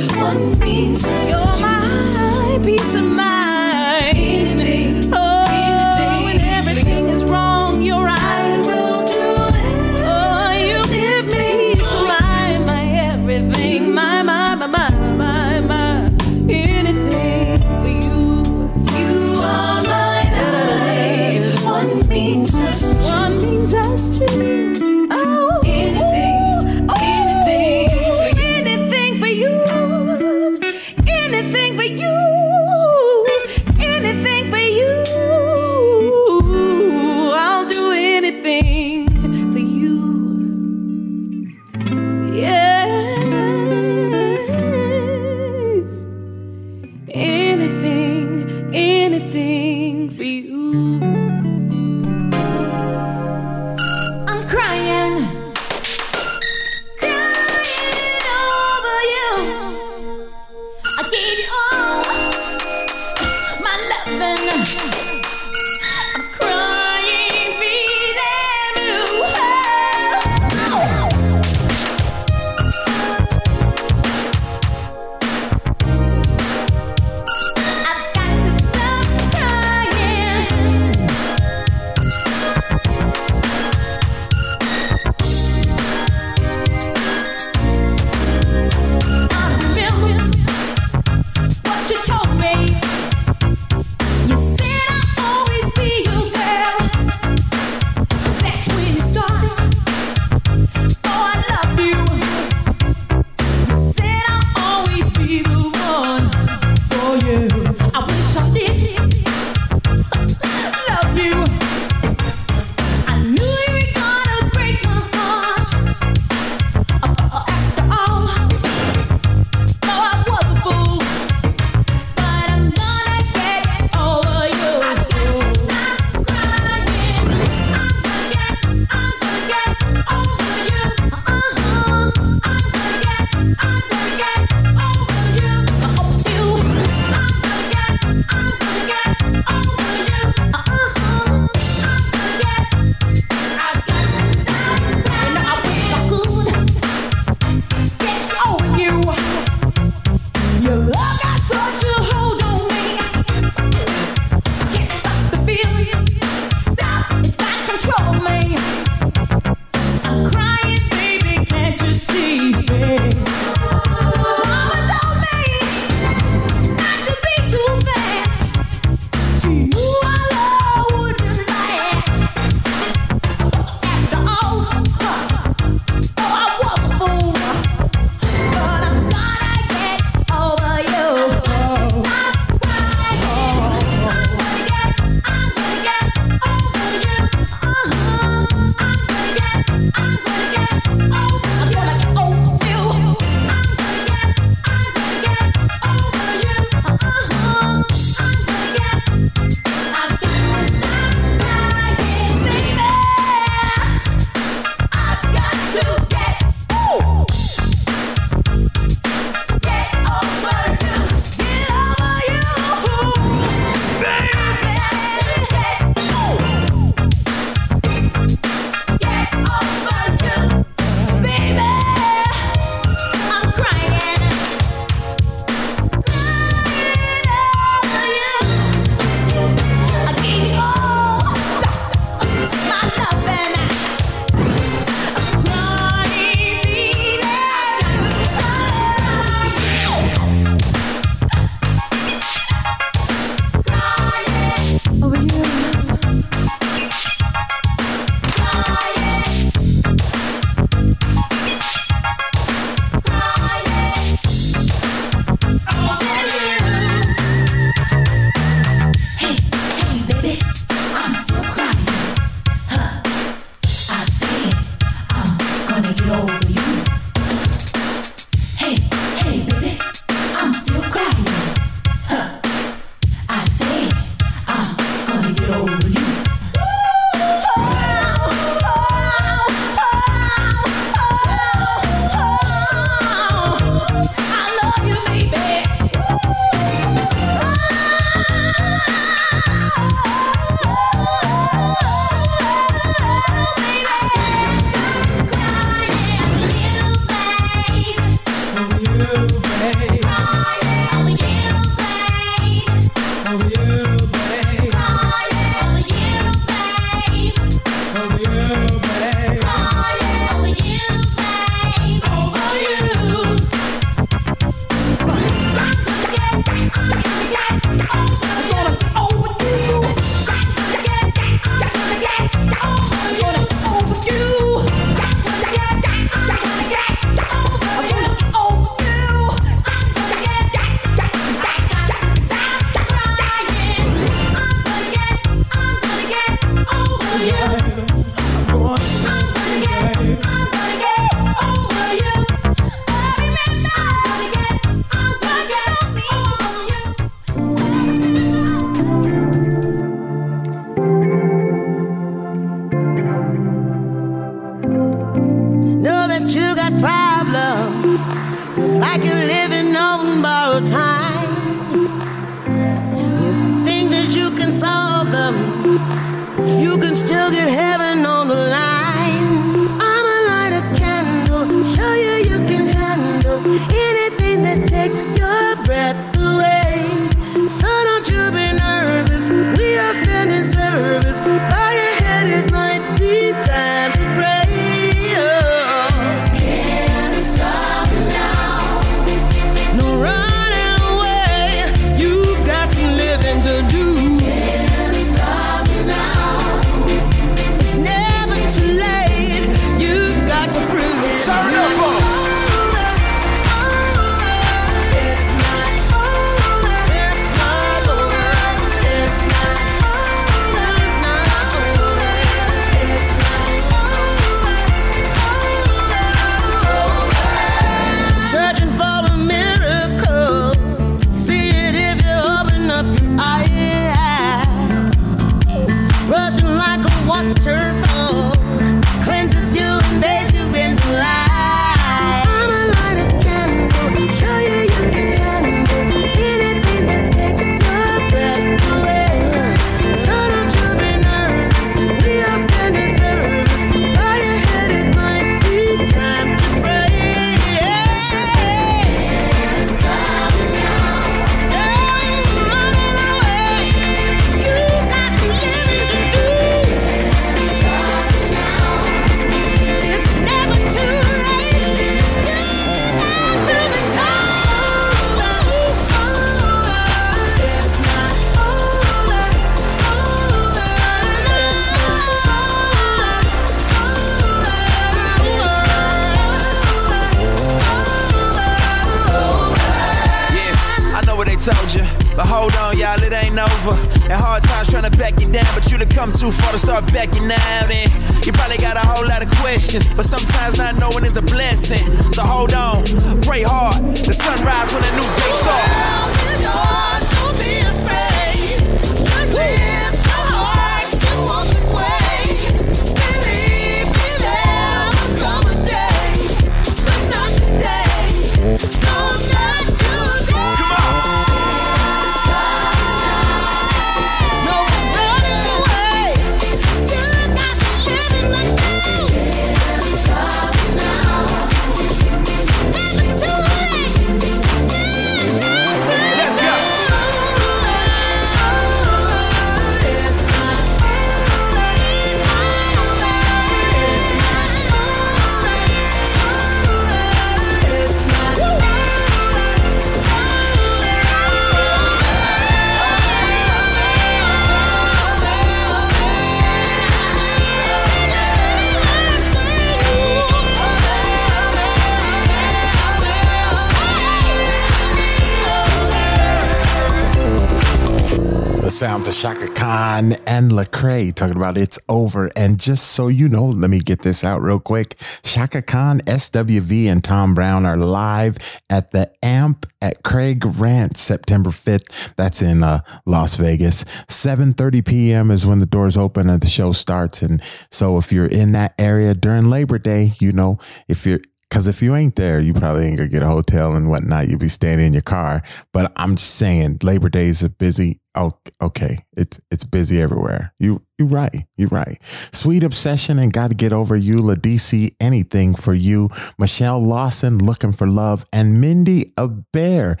Speaker 2: and Lecrae talking about it's over. And just so you know, let me get this out real quick. Chaka Khan, SWV, and Tom Brown are live at the AMP at Craig Ranch September 5th. That's in uh, Las Vegas. 7:30 p.m. is when the doors open and the show starts. And so if you're in that area during Labor Day, you know, if you're because if you ain't there, you probably ain't gonna get a hotel and whatnot. You'll be staying in your car. But I'm just saying, Labor Days are busy. Oh, okay, it's it's busy everywhere. You you right. You right. Sweet obsession and got to get over you. Ledisi, anything for you. Michelle Lawson, looking for love, and Mindi Abair,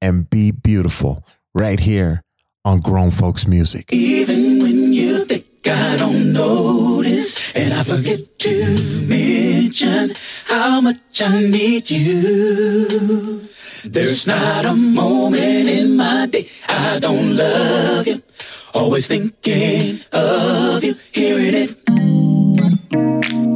Speaker 2: and be beautiful. Right here on Grown Folks Music.
Speaker 22: Even when you think I don't notice, and I forget to mention how much I need you. There's not a moment in my day I don't love you. Always thinking of you, hearing it.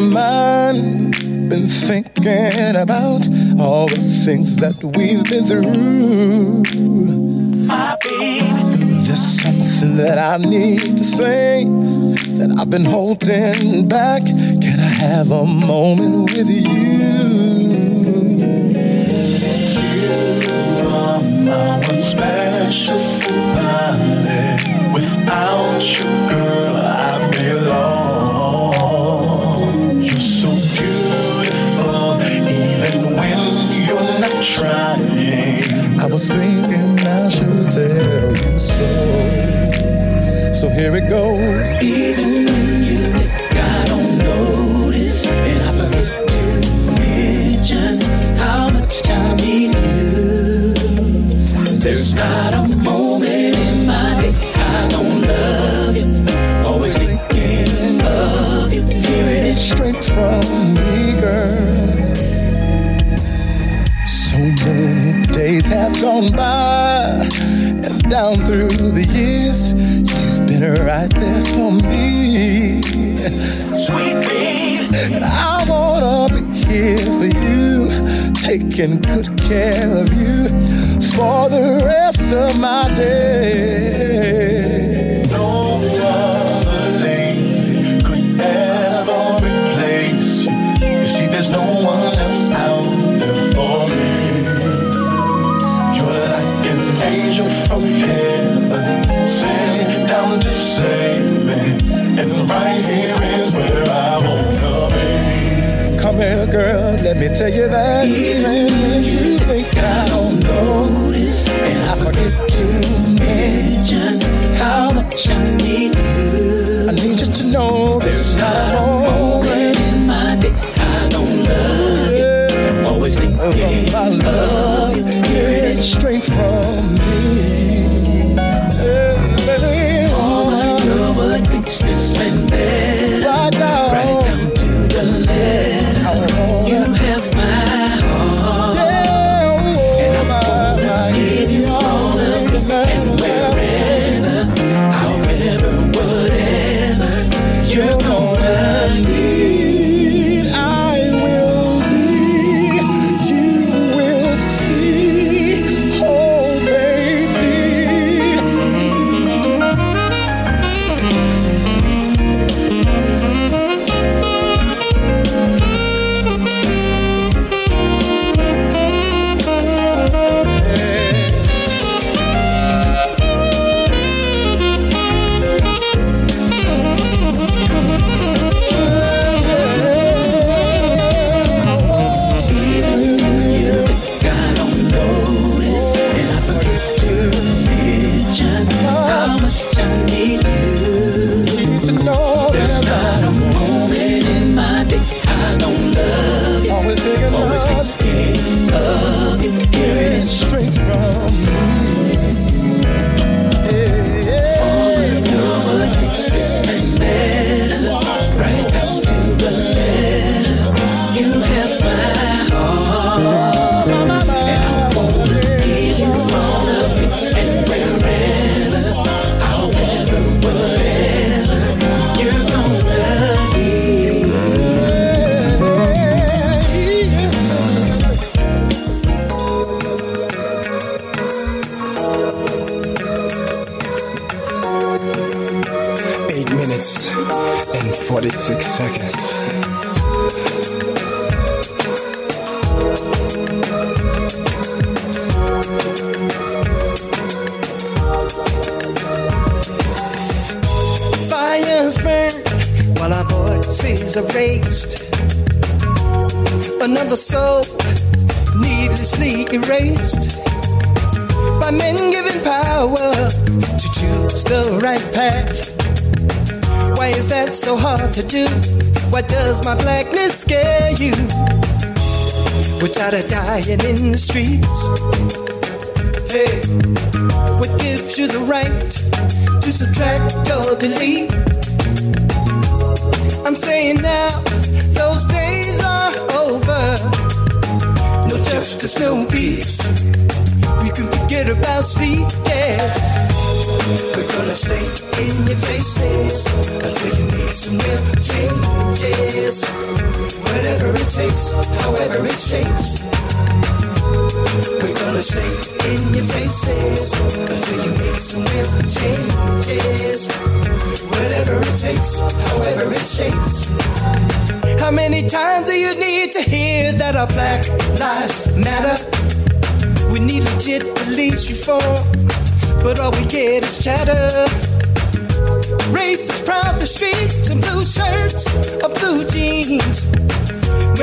Speaker 30: Mind. Been thinking about all the things that we've been through.
Speaker 22: My baby.
Speaker 30: There's something that I need to say that I've been holding back. Can I have a moment with you?
Speaker 22: You are my one special somebody. Without you, girl, trying.
Speaker 30: I was thinking I should tell you so. So here it goes.
Speaker 22: Even when you I don't notice, and I to mention how much I you. There's not a moment in my day I don't love you. Always thinking of you, it
Speaker 30: straight from me, girl. Have gone by, and down through the years, you've been right there for me.
Speaker 22: Sweet babe.
Speaker 30: And I wanna be here for you, taking good care of you for the rest of my day.
Speaker 22: Me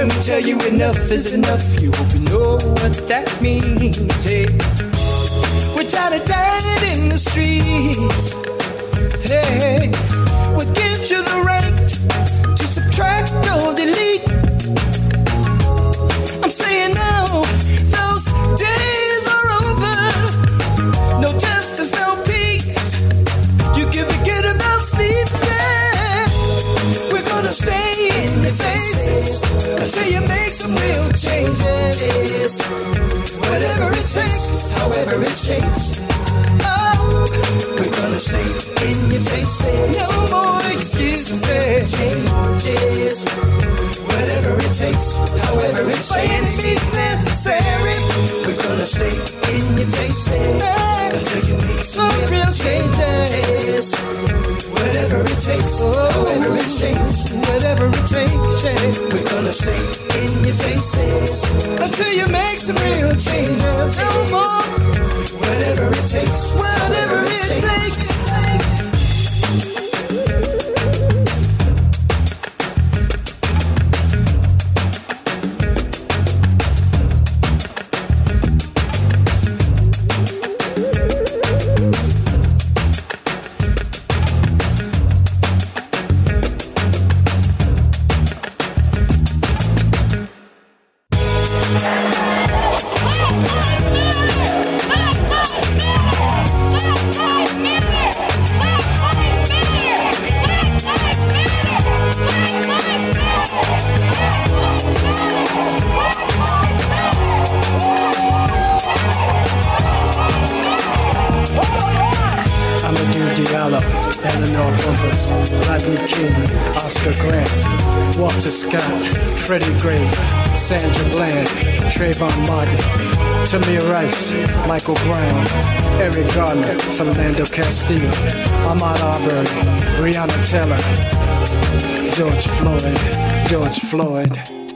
Speaker 30: When
Speaker 11: we tell you enough is enough, you hope you know what that means. Hey, we're tired of dying in the streets. Hey, what gives you the right to subtract or delete? Whatever it takes, however it shakes. Oh, we're gonna stay in your faces. No more excuses. Eh? Changes. Whatever it takes, however it shakes. It's necessary. We're gonna stay in your faces eh? until you make some real changes. Whatever it takes, oh. however it shakes. Whatever it takes, yeah. We're gonna stay in your faces until you make some real changes. No more. Whatever it takes, whatever it takes.
Speaker 31: Amadou Scott, Freddie Gray, Sandra Bland, Trayvon Martin, Tamir Rice, Michael Brown, Eric Garner, Philando Castile, Ahmaud Arbery, Breonna Taylor, George Floyd, George Floyd.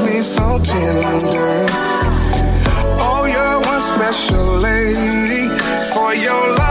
Speaker 32: me
Speaker 7: so tender. Oh, you're one special lady for your
Speaker 11: life.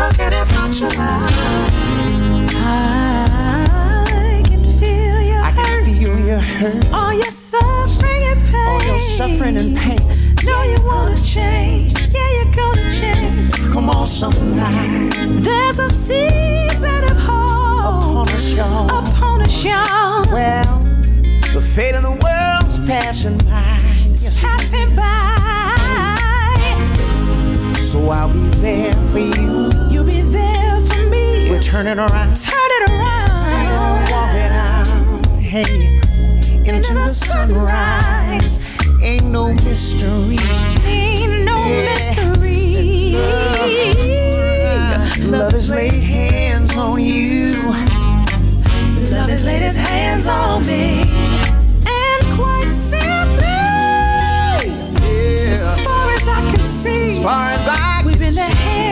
Speaker 7: Talking about your life. I can feel your
Speaker 11: I
Speaker 7: hurt.
Speaker 11: can feel your hurt.
Speaker 7: All your suffering and pain.
Speaker 11: All your suffering and pain.
Speaker 7: Know you wanna change. Yeah, you're gonna change.
Speaker 11: Come on.
Speaker 7: There's a season of hope
Speaker 11: Upon us, y'all.
Speaker 7: upon us, y'all.
Speaker 11: Well, the fate of the world's passing by.
Speaker 7: It's passing by.
Speaker 11: So I'll be there for you.
Speaker 7: You'll be there for me.
Speaker 11: We're turning around.
Speaker 7: Turn it around.
Speaker 11: So we're walking out. Hey, into the sunrise. Ain't no mystery.
Speaker 7: Ain't no mystery.
Speaker 11: Love has laid hands on you.
Speaker 7: Love has laid his hands on me. As see,
Speaker 11: As far as I
Speaker 7: we've been to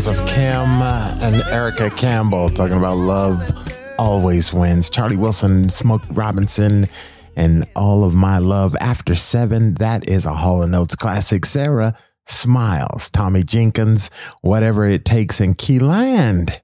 Speaker 2: sounds of Kem and Erica Campbell talking about love always wins. Charlie Wilson, Smokey Robinson, and all of my love after seven. That is a Hall & Oates classic. Sara Smiles, Tomi Jenkins, whatever it takes, and Kiland,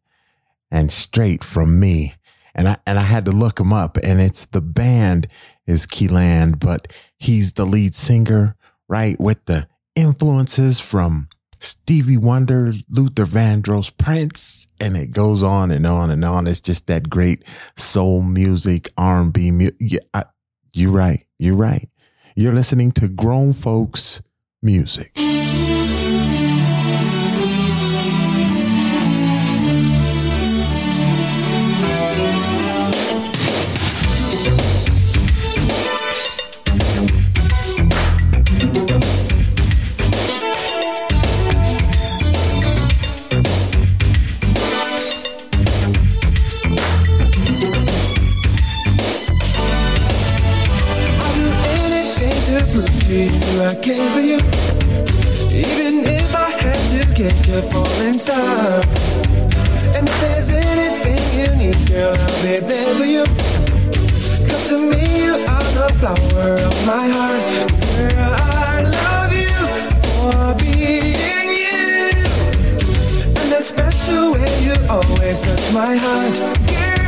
Speaker 2: and straight from me. And I and I had to look him up, and it's the band is Kiland, but he's the lead singer, right? With the influences from Stevie Wonder, Luther Vandross, Prince, and it goes on and on and on. It's just that great soul music, R&B music. Yeah, you're right. You're right. You're listening to grown folks music.
Speaker 33: star. And if there's anything you need, girl, I'll be there for you. Come to me, you are the flower of my heart. Girl, I love you for being you. And the special way you always touch my heart. Girl,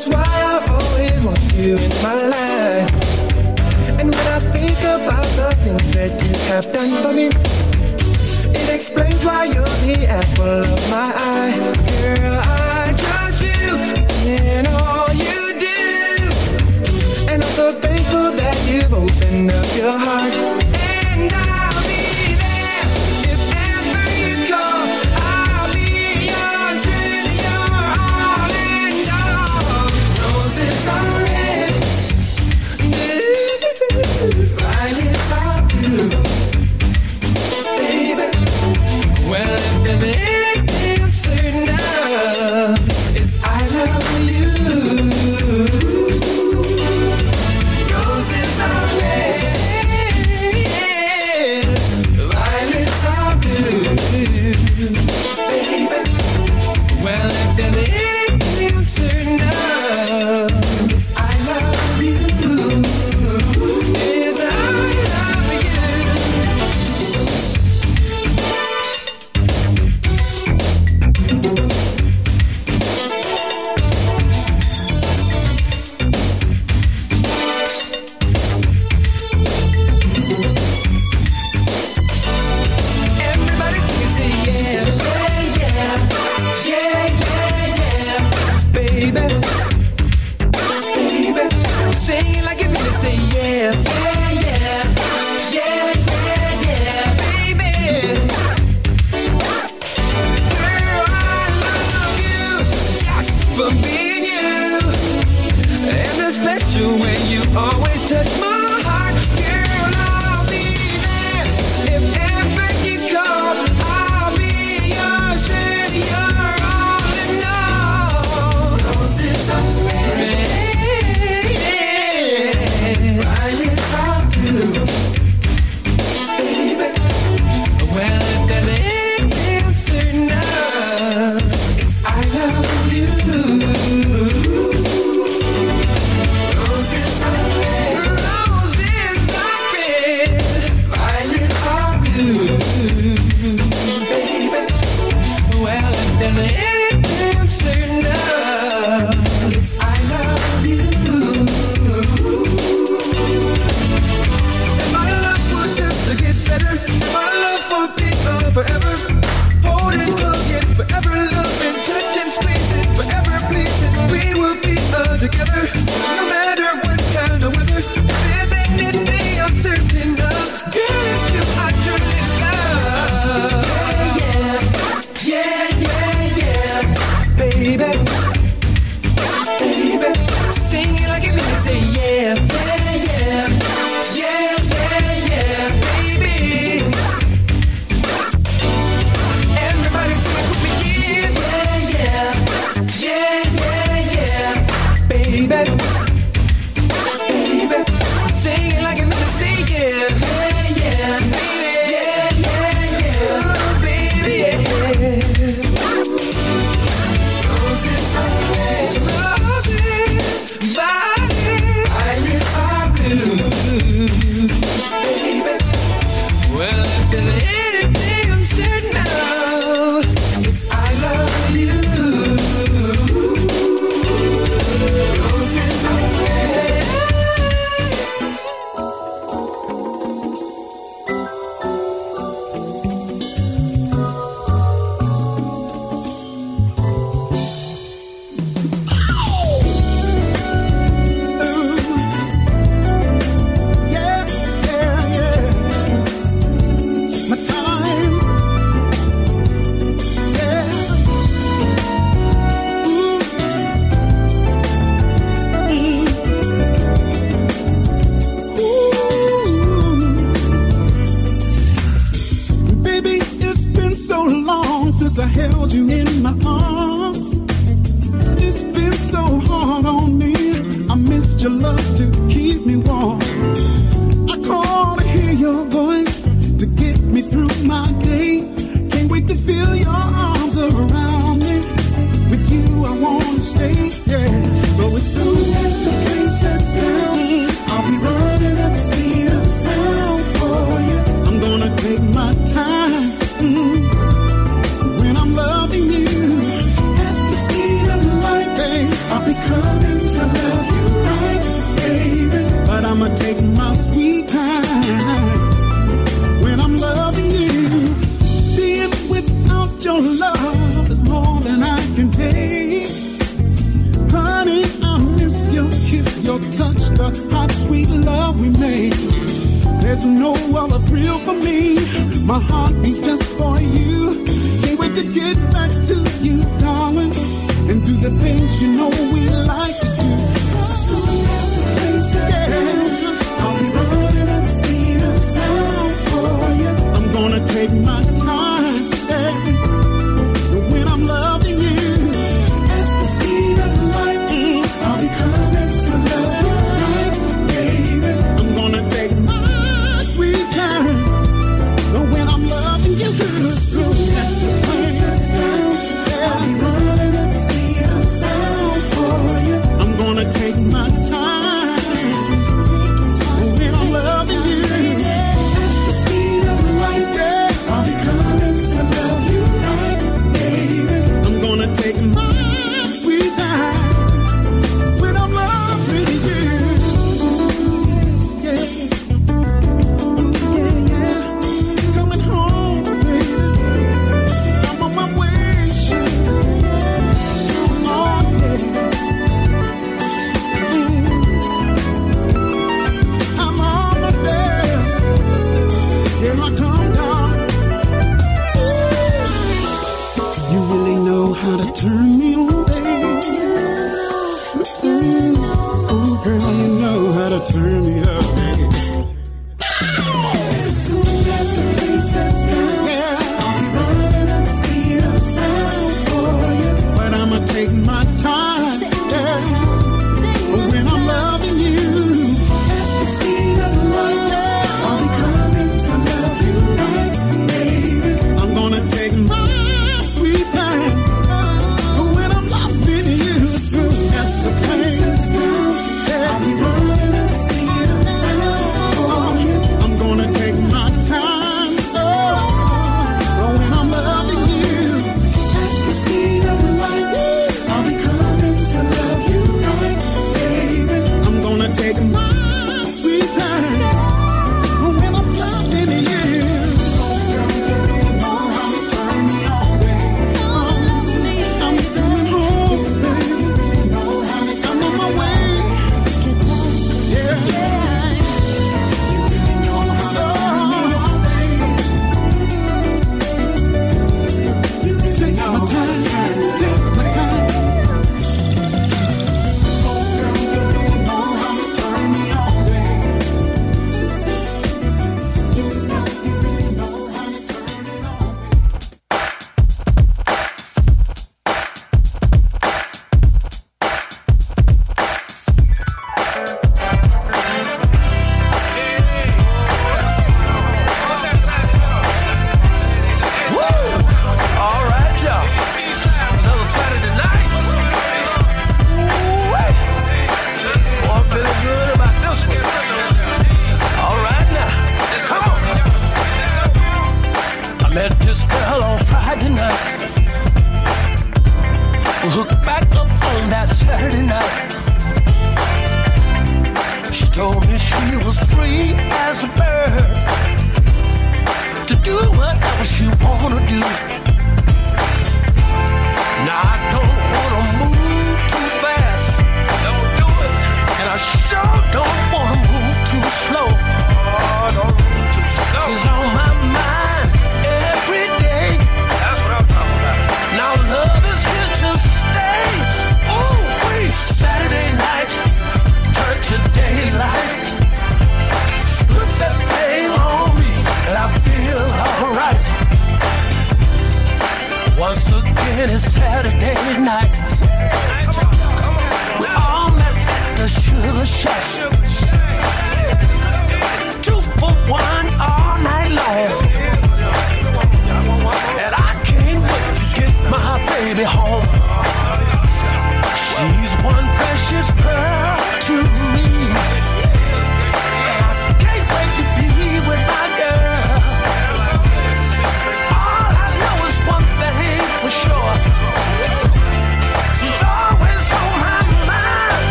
Speaker 33: That's why I always want you in my life. And when I think about the things that you have done for me, it explains why you're the apple of my eye. Girl, I trust you in all you do. And I'm so thankful that you've opened up your heart. And I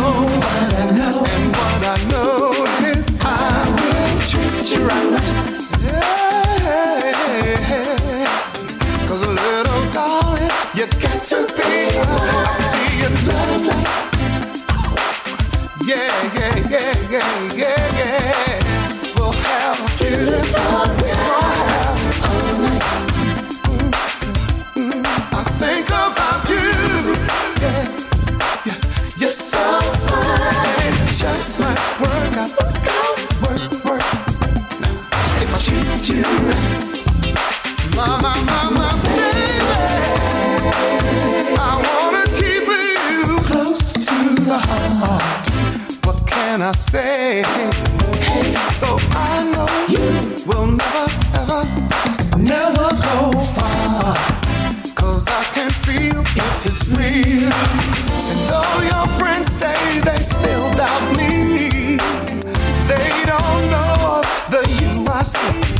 Speaker 13: know,
Speaker 29: what I
Speaker 34: know, and
Speaker 29: what I
Speaker 17: know is I will treat you right. Yeah. Cause little darling, you got to be right. I see you love, love. Yeah, yeah, yeah, yeah, yeah, yeah. We'll have a beautiful time. So I know you will never, ever, never go far. Cause I can feel if it's real. And though your friends say they still doubt me, they don't know of the you I
Speaker 7: see.